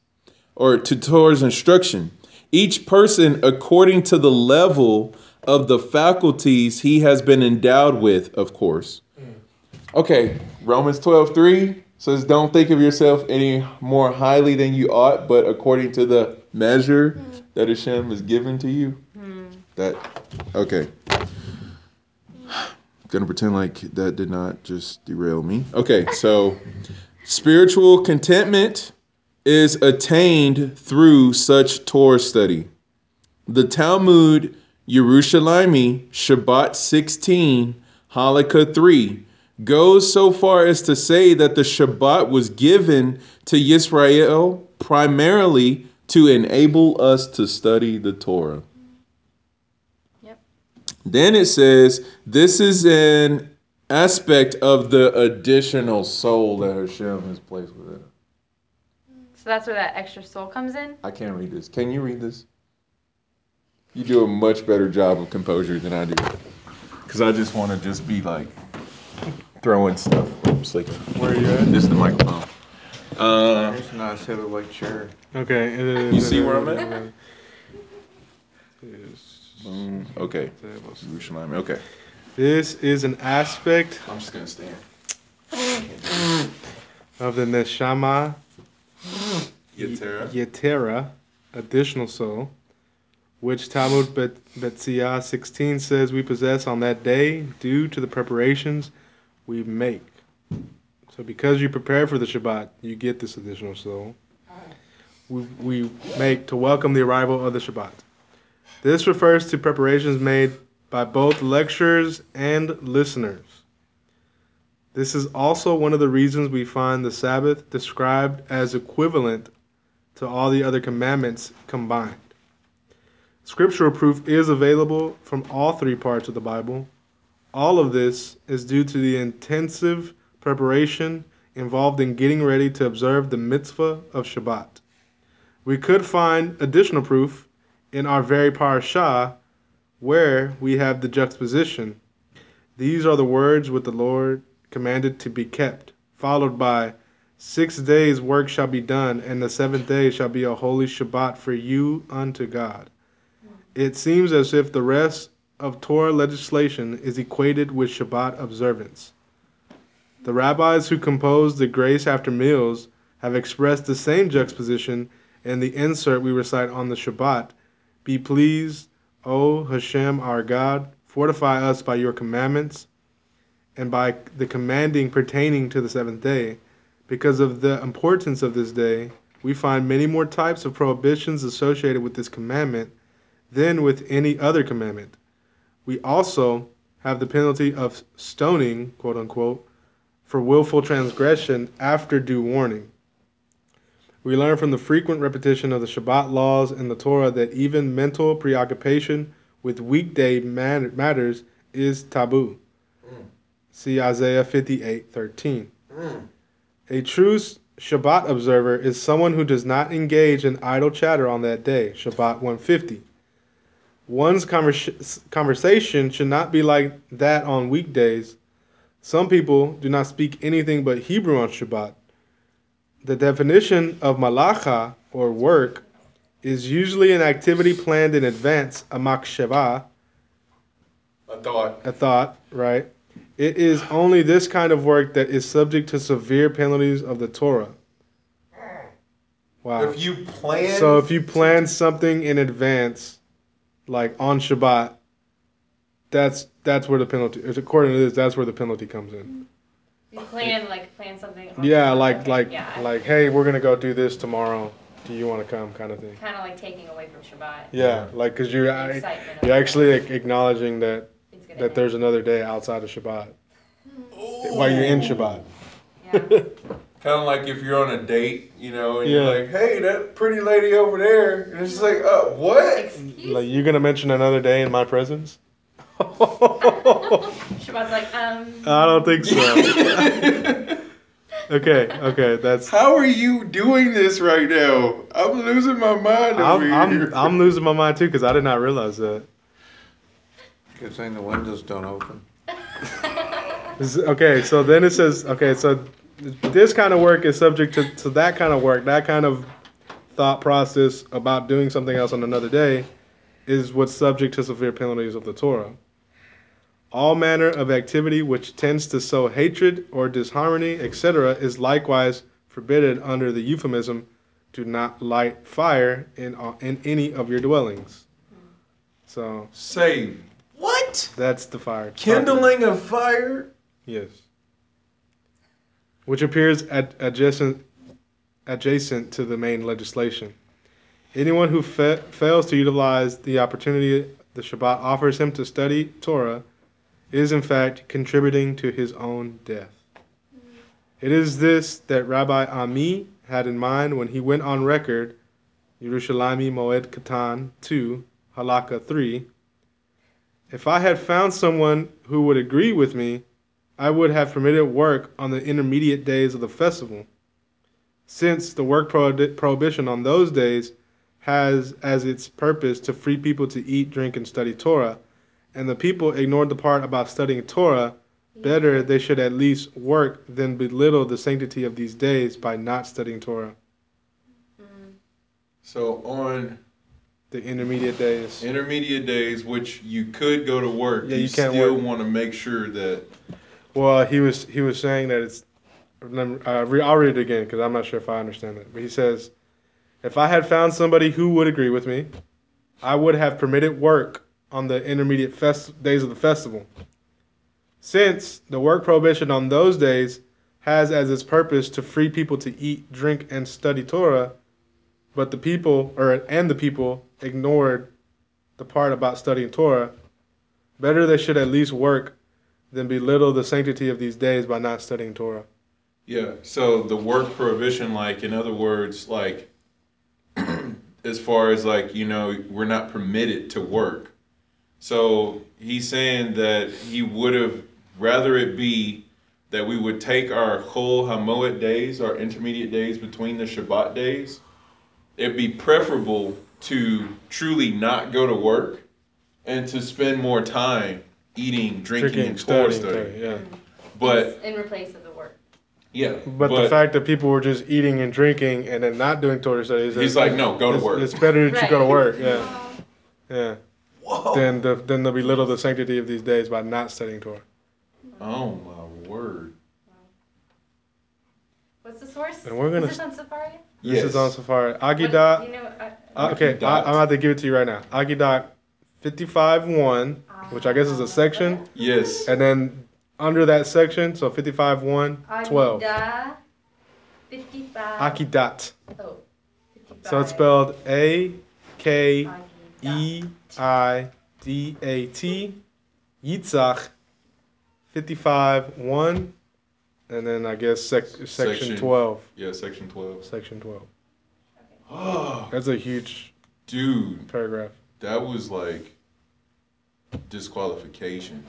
A: or to Torah's instruction. Each person according to the level of the faculties he has been endowed with, of course. Okay, Romans 12 3 says, Don't think of yourself any more highly than you ought, but according to the measure that Hashem has given to you. That, okay. Gonna pretend like that did not just derail me. Okay, so spiritual contentment is attained through such Torah study. The Talmud Yerushalimi, Shabbat 16, Halakha 3, goes so far as to say that the Shabbat was given to Yisrael primarily to enable us to study the Torah.
C: Yep.
A: Then it says this is an aspect of the additional soul that Hashem has placed within. us.
C: So that's where that extra soul comes in.
A: I can't read this. Can you read this? You do a much better job of composure than I do. Cause I just want to just be like throwing stuff. Oops, like
E: Where are you at?
A: this is the microphone. Uh,
B: There's a nice heavyweight chair.
E: Okay. it is-
A: You see where I'm at?
E: Yes.
A: boom. Okay. Yerushalayim. Okay.
E: This is an aspect
A: I'm just gonna stand.
E: of the neshama
A: Yetera.
E: yetera, additional soul, which Talmud Bet Beitzah 16 says we possess on that day due to the preparations we make. So because you prepare for the Shabbat, you get this additional soul. We, we make to welcome the arrival of the Shabbat. This refers to preparations made by both lecturers and listeners. This is also one of the reasons we find the Sabbath described as equivalent to all the other commandments combined. Scriptural proof is available from all three parts of the Bible. All of this is due to the intensive preparation involved in getting ready to observe the mitzvah of Shabbat. We could find additional proof in our very parashah where we have the juxtaposition. These are the words which the Lord commanded to be kept, followed by Six days' work shall be done, and the seventh day shall be a holy Shabbat for you unto God. It seems as if the rest of Torah legislation is equated with Shabbat observance. The rabbis who composed the grace after meals have expressed the same juxtaposition in the insert we recite on the Shabbat Be pleased, O Hashem our God, fortify us by your commandments and by the commanding pertaining to the seventh day. Because of the importance of this day, we find many more types of prohibitions associated with this commandment than with any other commandment. We also have the penalty of stoning, quote unquote, for willful transgression after due warning. We learn from the frequent repetition of the Shabbat laws in the Torah that even mental preoccupation with weekday matters is taboo. See Isaiah 58 13. A true Shabbat observer is someone who does not engage in idle chatter on that day. Shabbat 150. One's convers- conversation should not be like that on weekdays. Some people do not speak anything but Hebrew on Shabbat. The definition of malacha, or work, is usually an activity planned in advance, a maksheva,
A: I thought.
E: a thought, right? It is only this kind of work that is subject to severe penalties of the Torah. Wow.
A: If you plan.
E: So if you plan something in advance, like on Shabbat, that's that's where the penalty. According to this, that's where the penalty comes in.
C: You plan like plan something.
E: Yeah, like
C: okay,
E: like
C: yeah.
E: like, hey, we're gonna go do this tomorrow. Do you want to come? Kind of thing.
C: kind of like taking away from Shabbat.
E: Yeah, like because you're you're actually like, acknowledging that that there's another day outside of Shabbat while you're in Shabbat.
C: Yeah.
A: Kind of like if you're on a date, you know, and
E: Yeah.
A: you're like, "Hey, that pretty lady over there," and it's just like, "Uh, what?"
C: Excuse
E: Like you're gonna mention another day in my presence?
C: Shabbat's like, um.
E: I don't think so. okay, okay, that's.
A: How are you doing this right now? I'm losing my mind over
E: I'm,
A: here.
E: I'm, I'm losing my mind too because I did not realize that.
B: Good thing the windows don't open.
E: Okay, so then it says, okay, so this kind of work is subject to, to that kind of work, that kind of thought process about doing something else on another day is what's subject to severe penalties of the Torah. All manner of activity which tends to sow hatred or disharmony, etc., is likewise forbidden under the euphemism do not light fire in, uh, in any of your dwellings. So
A: Say what?
E: that's the fire.
A: Kindling a fire?
E: Yes. Which appears ad- adjacent adjacent to the main legislation. Anyone who fa- fails to utilize the opportunity the Shabbat offers him to study Torah is in fact contributing to his own death. It is this that Rabbi Ami had in mind when he went on record, Yerushalmi Moed Katan 2, Halakha 3. If I had found someone who would agree with me, I would have permitted work on the intermediate days of the festival, since the work prohib- prohibition on those days has as its purpose to free people to eat, drink, and study Torah, and the people ignored the part about studying Torah, better they should at least work than belittle the sanctity of these days by not studying Torah. Mm-hmm.
A: So on
E: The intermediate days.
A: intermediate days, which you could go to work,
E: Yeah,
A: you,
E: you can't
A: still
E: work.
A: want to make sure that
E: Well, he was he was saying that it's. Uh, I'll read it again because I'm not sure if I understand it. But he says, "If I had found somebody who would agree with me, I would have permitted work on the intermediate fest, days of the festival. Since the work prohibition on those days has as its purpose to free people to eat, drink, and study Torah, but the people or and the people ignored the part about studying Torah, better they should at least work." Than belittle the sanctity of these days by not studying Torah.
A: Yeah. So the work prohibition, like in other words, like as far as like you know, we're not permitted to work. So he's saying that he would have rather it be that we would take our whole Hamoed days, our intermediate days between the Shabbat days. It'd be preferable to truly not go to work and to spend more time eating, drinking, and Torah studying.
E: studying, yeah.
A: But
C: in replace of the work.
A: yeah,
E: But, the fact that people were just eating and drinking and then not doing Torah studies,
A: He's
E: it's-
A: like, no, go to work.
E: It's better that you go to work, yeah, yeah.
A: Whoa.
E: Than the than to belittle the sanctity of these days by not studying Torah.
A: Oh my word.
C: What's the source?
E: And we're gonna
C: Is this on Sefaria?
E: This
A: Yes.
E: is on Sefaria.
C: What-
E: Agidat.
C: You know, uh,
E: okay, I, I'm about to give it to you right now. Agidat 55.1, which I guess is a section,
A: Yes.
E: and then under that section, so 55.1, 12.
C: Agida, 55.
E: Akidat.
C: Oh, 55.
E: So it's spelled A K E I D A T, Agidat. I D A T, Yitzhak, 55 1, and then I guess sec- section,
A: Section.
E: 12.
A: Yeah, section 12.
E: Section 12.
A: Oh,
E: That's a huge
A: dude,
E: paragraph.
A: that was like disqualification.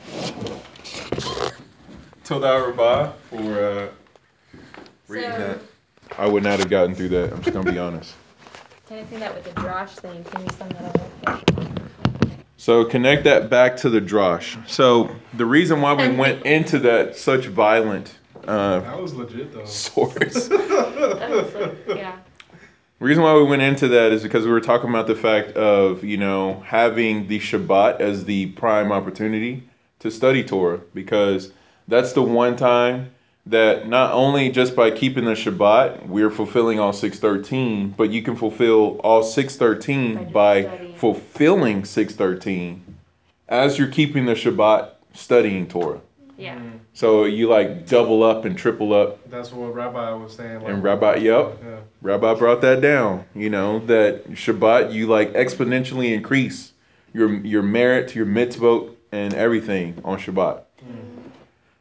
A: Toda Rabah for uh, reading
C: So-
A: that. I would not have gotten through that. I'm just gonna be honest.
C: Connecting that with the drosh thing, can you sum that up?
A: So connect that back to the drosh. So the reason why we went into that such violent uh,
E: That was legit, though.
A: source.
C: That was like, yeah.
A: The reason why we went into that is because we were talking about the fact of, you know, having the Shabbat as the prime opportunity to study Torah because that's the one time that not only just by keeping the Shabbat, we're fulfilling all 613, but you can fulfill all 613
C: By
A: by fulfilling 613 as you're keeping the Shabbat studying Torah.
C: Yeah.
A: So you like double up and triple up.
E: That's what Rabbi was saying.
A: And Rabbi, yep,
E: Yeah.
A: Rabbi brought that down. You know that Shabbat, you like exponentially increase your your merit, your mitzvot, and everything on Shabbat.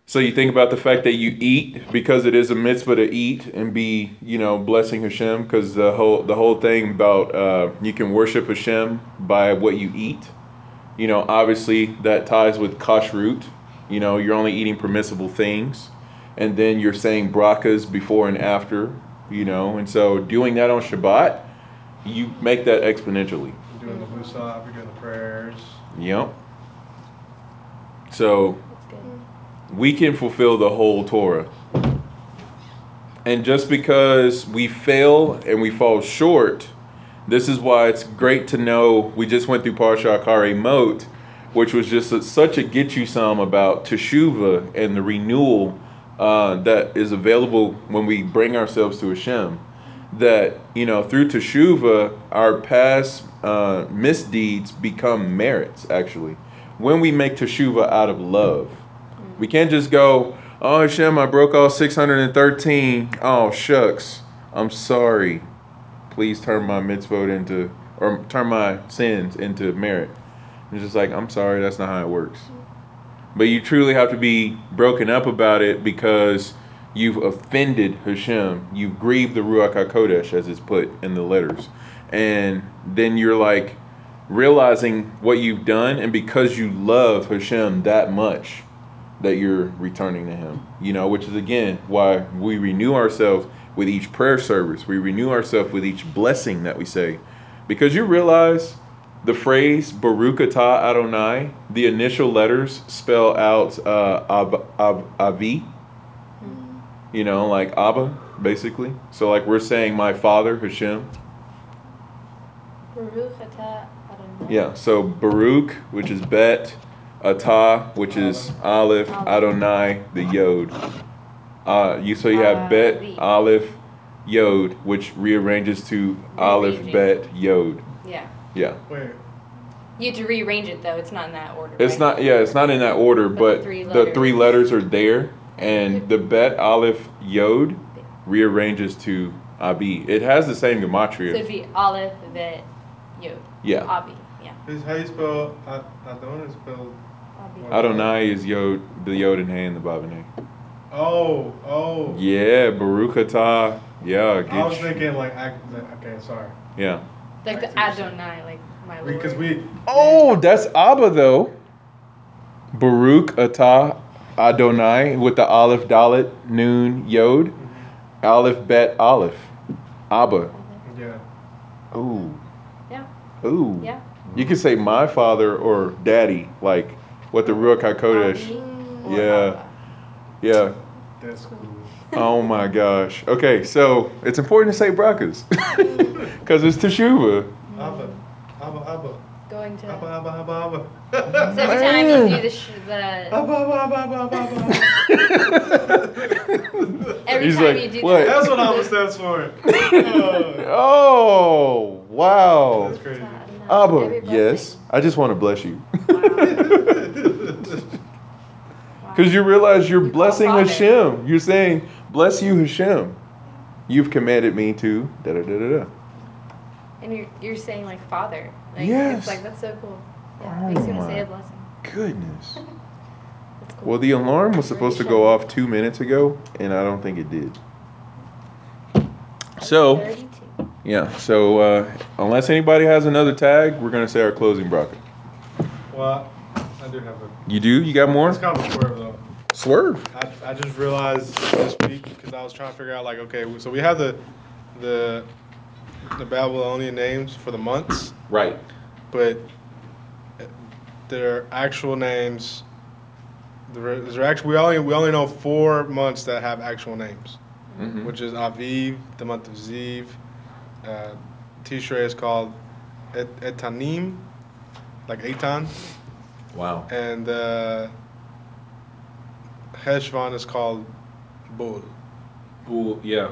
A: So you think about the fact that you eat because it is a mitzvah to eat and be, you know, blessing Hashem. Because the whole the whole thing about uh, you can worship Hashem by what you eat. You know, obviously that ties with kashrut. You know, you're only eating permissible things, and then you're saying brachas before and after. You know, and so doing that on Shabbat, you make that exponentially.
E: You're doing the musaf, you're doing the prayers.
A: Yep. So we can fulfill the whole Torah. And just because we fail and we fall short, this is why it's great to know. We just went through Parsha Acharei Mot, which was just a, such a get you some about Teshuvah and the renewal uh, that is available when we bring ourselves to Hashem. That, you know, through Teshuvah, our past uh, misdeeds become merits, actually. When we make Teshuvah out of love. We can't just go, oh Hashem, I broke all 613. Oh shucks, I'm sorry. Please turn my mitzvot into, or turn my sins into merit. It's just like, I'm sorry, that's not how it works. But you truly have to be broken up about it because you've offended Hashem. You've grieved the Ruach HaKodesh, as it's put in the letters. And then you're like realizing what you've done, and because you love Hashem that much, that you're returning to him you know which is again why we renew ourselves with each prayer service we renew ourselves with each blessing that we say because you realize the phrase baruch atah adonai the initial letters spell out uh, ab, ab, avi. You know like abba basically. So like we're saying my father hashem.
C: Baruch atah Adonai.
A: yeah so baruch which is bet atah which is aleph. Adonai the yod. Uh, you so you have bet aleph yod which rearranges to aleph bet yod.
C: Yeah.
A: Yeah
E: Wait,
C: You have to rearrange it though. It's not in that order.
A: it's
C: right?
A: not yeah it's not in that order
C: But
A: but,
C: the three
A: the three
C: letters.
A: letters are there and the bet aleph yod rearranges to abi it has the same
C: So
A: gematria
C: it'd be Aleph, Vet, Yod.
A: yeah
C: Abi. Yeah.
E: this how you spell Ad- Adon is spelled.
C: Abi.
A: adonai is yod the yod and hay in hand the babane
E: Oh, oh.
A: yeah baruch atah yeah
E: I was thinking like, ac- okay, sorry.
A: yeah
C: Like the
E: see what you're
C: Adonai, like my lord.
E: Because we.
A: Oh, that's Abba though. Baruch atah Adonai with the Aleph Dalet Noon Yod. Aleph Bet Aleph. Abba.
E: Yeah.
A: Ooh.
C: Yeah.
A: Ooh.
C: Yeah.
A: You could say my father or daddy, like what the Ruach HaKodesh. Yeah.
C: Abba.
A: Yeah.
E: That's cool.
A: Oh my gosh. Okay, so it's important to say brakas. Because it's Teshuvah.
E: Abba. Abba, Abba.
C: Going to.
E: Abba, Abba, Abba, Abba.
C: So every time you do the sh- the
E: Abba, Abba, Abba, Abba, Abba.
C: every
A: He's
C: time
A: like,
C: you do
A: "What?"
C: the,
E: That's what Abba stands for. Oh,
A: Oh, wow.
E: That's crazy.
A: Abba, yes. I just want to bless you.
C: Wow.
A: Because you realize you're
C: You
A: blessing
C: Father.
A: Hashem. You're saying, bless you, Hashem. You've commanded me to da da da da da.
C: And you're you're saying like Father. Like,
A: Yes.
C: It's like that's so cool. Yeah.
A: Oh
C: makes you want to
A: my
C: say a blessing.
A: Goodness.
C: Cool.
A: Well, the alarm was supposed to go off two minutes ago, and I don't think it did. So,
C: 32.
A: yeah. So, uh, unless anybody has another tag, we're going to say our closing bracket.
E: Well, I do have a.
A: You do? You got more?
E: It's kind of a swerve though.
A: Swerve.
E: I, I just realized this week because I was trying to figure out like okay so we have the the the Babylonian names for the months
A: Right.
E: but their actual names there there actually we only we only know four months that have actual names
A: Mhm.
E: which is Aviv the month of Ziv uh, Tishrei is called Et, Etanim like Etan
A: Wow.
E: and uh, Heshvan is called Bul.
A: Cool. Yeah.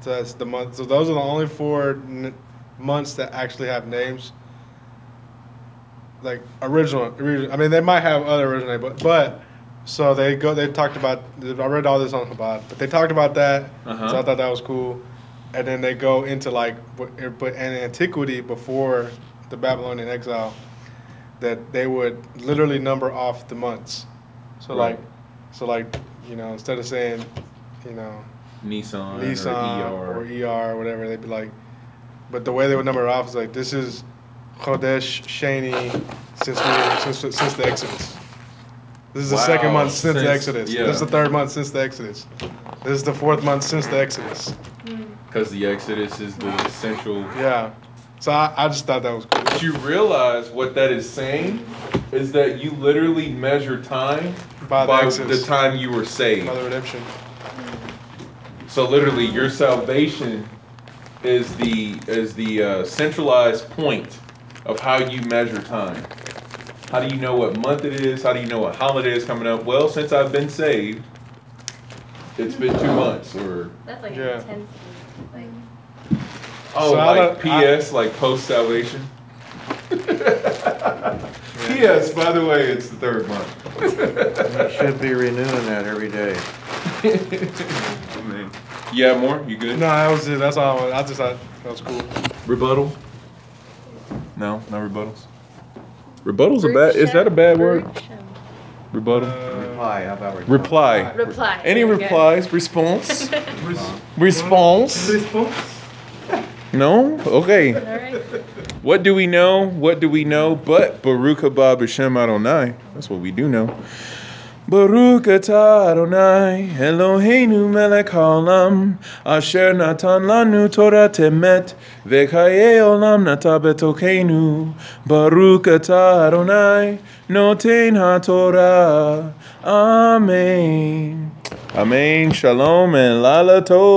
E: So that's the month. So those are the only four n- months that actually have names. Like original, original. I mean, they might have other original, names, but but so they go. They talked about. I read all this on Chabad, but they talked about that.
A: Uh-huh.
E: So I thought that was cool. And then they go into like, but but in antiquity before the Babylonian exile, that they would literally number off the months. So
A: Right.
E: like, so like You know, instead of saying, you know,
A: Nissan,
E: Nissan
A: or
E: or
A: ER.
E: ER or whatever, they'd be like, but the way they would number it off is like, this is Chodesh Shani since we since since the Exodus. This is the second month since, the Exodus.
A: yeah.
E: This is the third month since the Exodus. This is the fourth month since the Exodus.
A: Because the Exodus is the central.
E: Yeah. So I, I just thought that was cool.
A: But you realize what that is saying is that you literally measure time
E: By the
A: by
E: Exodus.
A: the time you were saved.
E: By the redemption.
A: So literally, your salvation is the is the uh, centralized point of how you measure time. How do you know what month it is? How do you know what holiday is coming up? Well, since I've been saved, it's been two months. Or
C: That's like
E: Yeah.
C: intense. Like,
A: oh,
E: So
A: like
E: don't- I-
A: P.S. like post salvation. P.S. By the way, it's the third month.
B: You should be renewing that every day.
A: yeah, more. You good?
E: No, that was it. That's all I wanted. I just thought that was cool.
A: Rebuttal? No, no rebuttals. Rebuttal's a bad. Is that a bad word? Rebuttal.
E: Uh,
B: Reply, how about reply?
A: Reply.
C: Reply.
A: Any
C: There
A: replies? Response? Response? Response. No? Okay. What do we know? What do we know? But Baruch haba b'shem Adonai. That's what we do know. Baruch atah Adonai Eloheinu melech haolam Asher natan lanu Torat emet V'chaye olam nata betokenu Baruch atah Adonai Noten haTorah Amen Amen Shalom and Lala Tov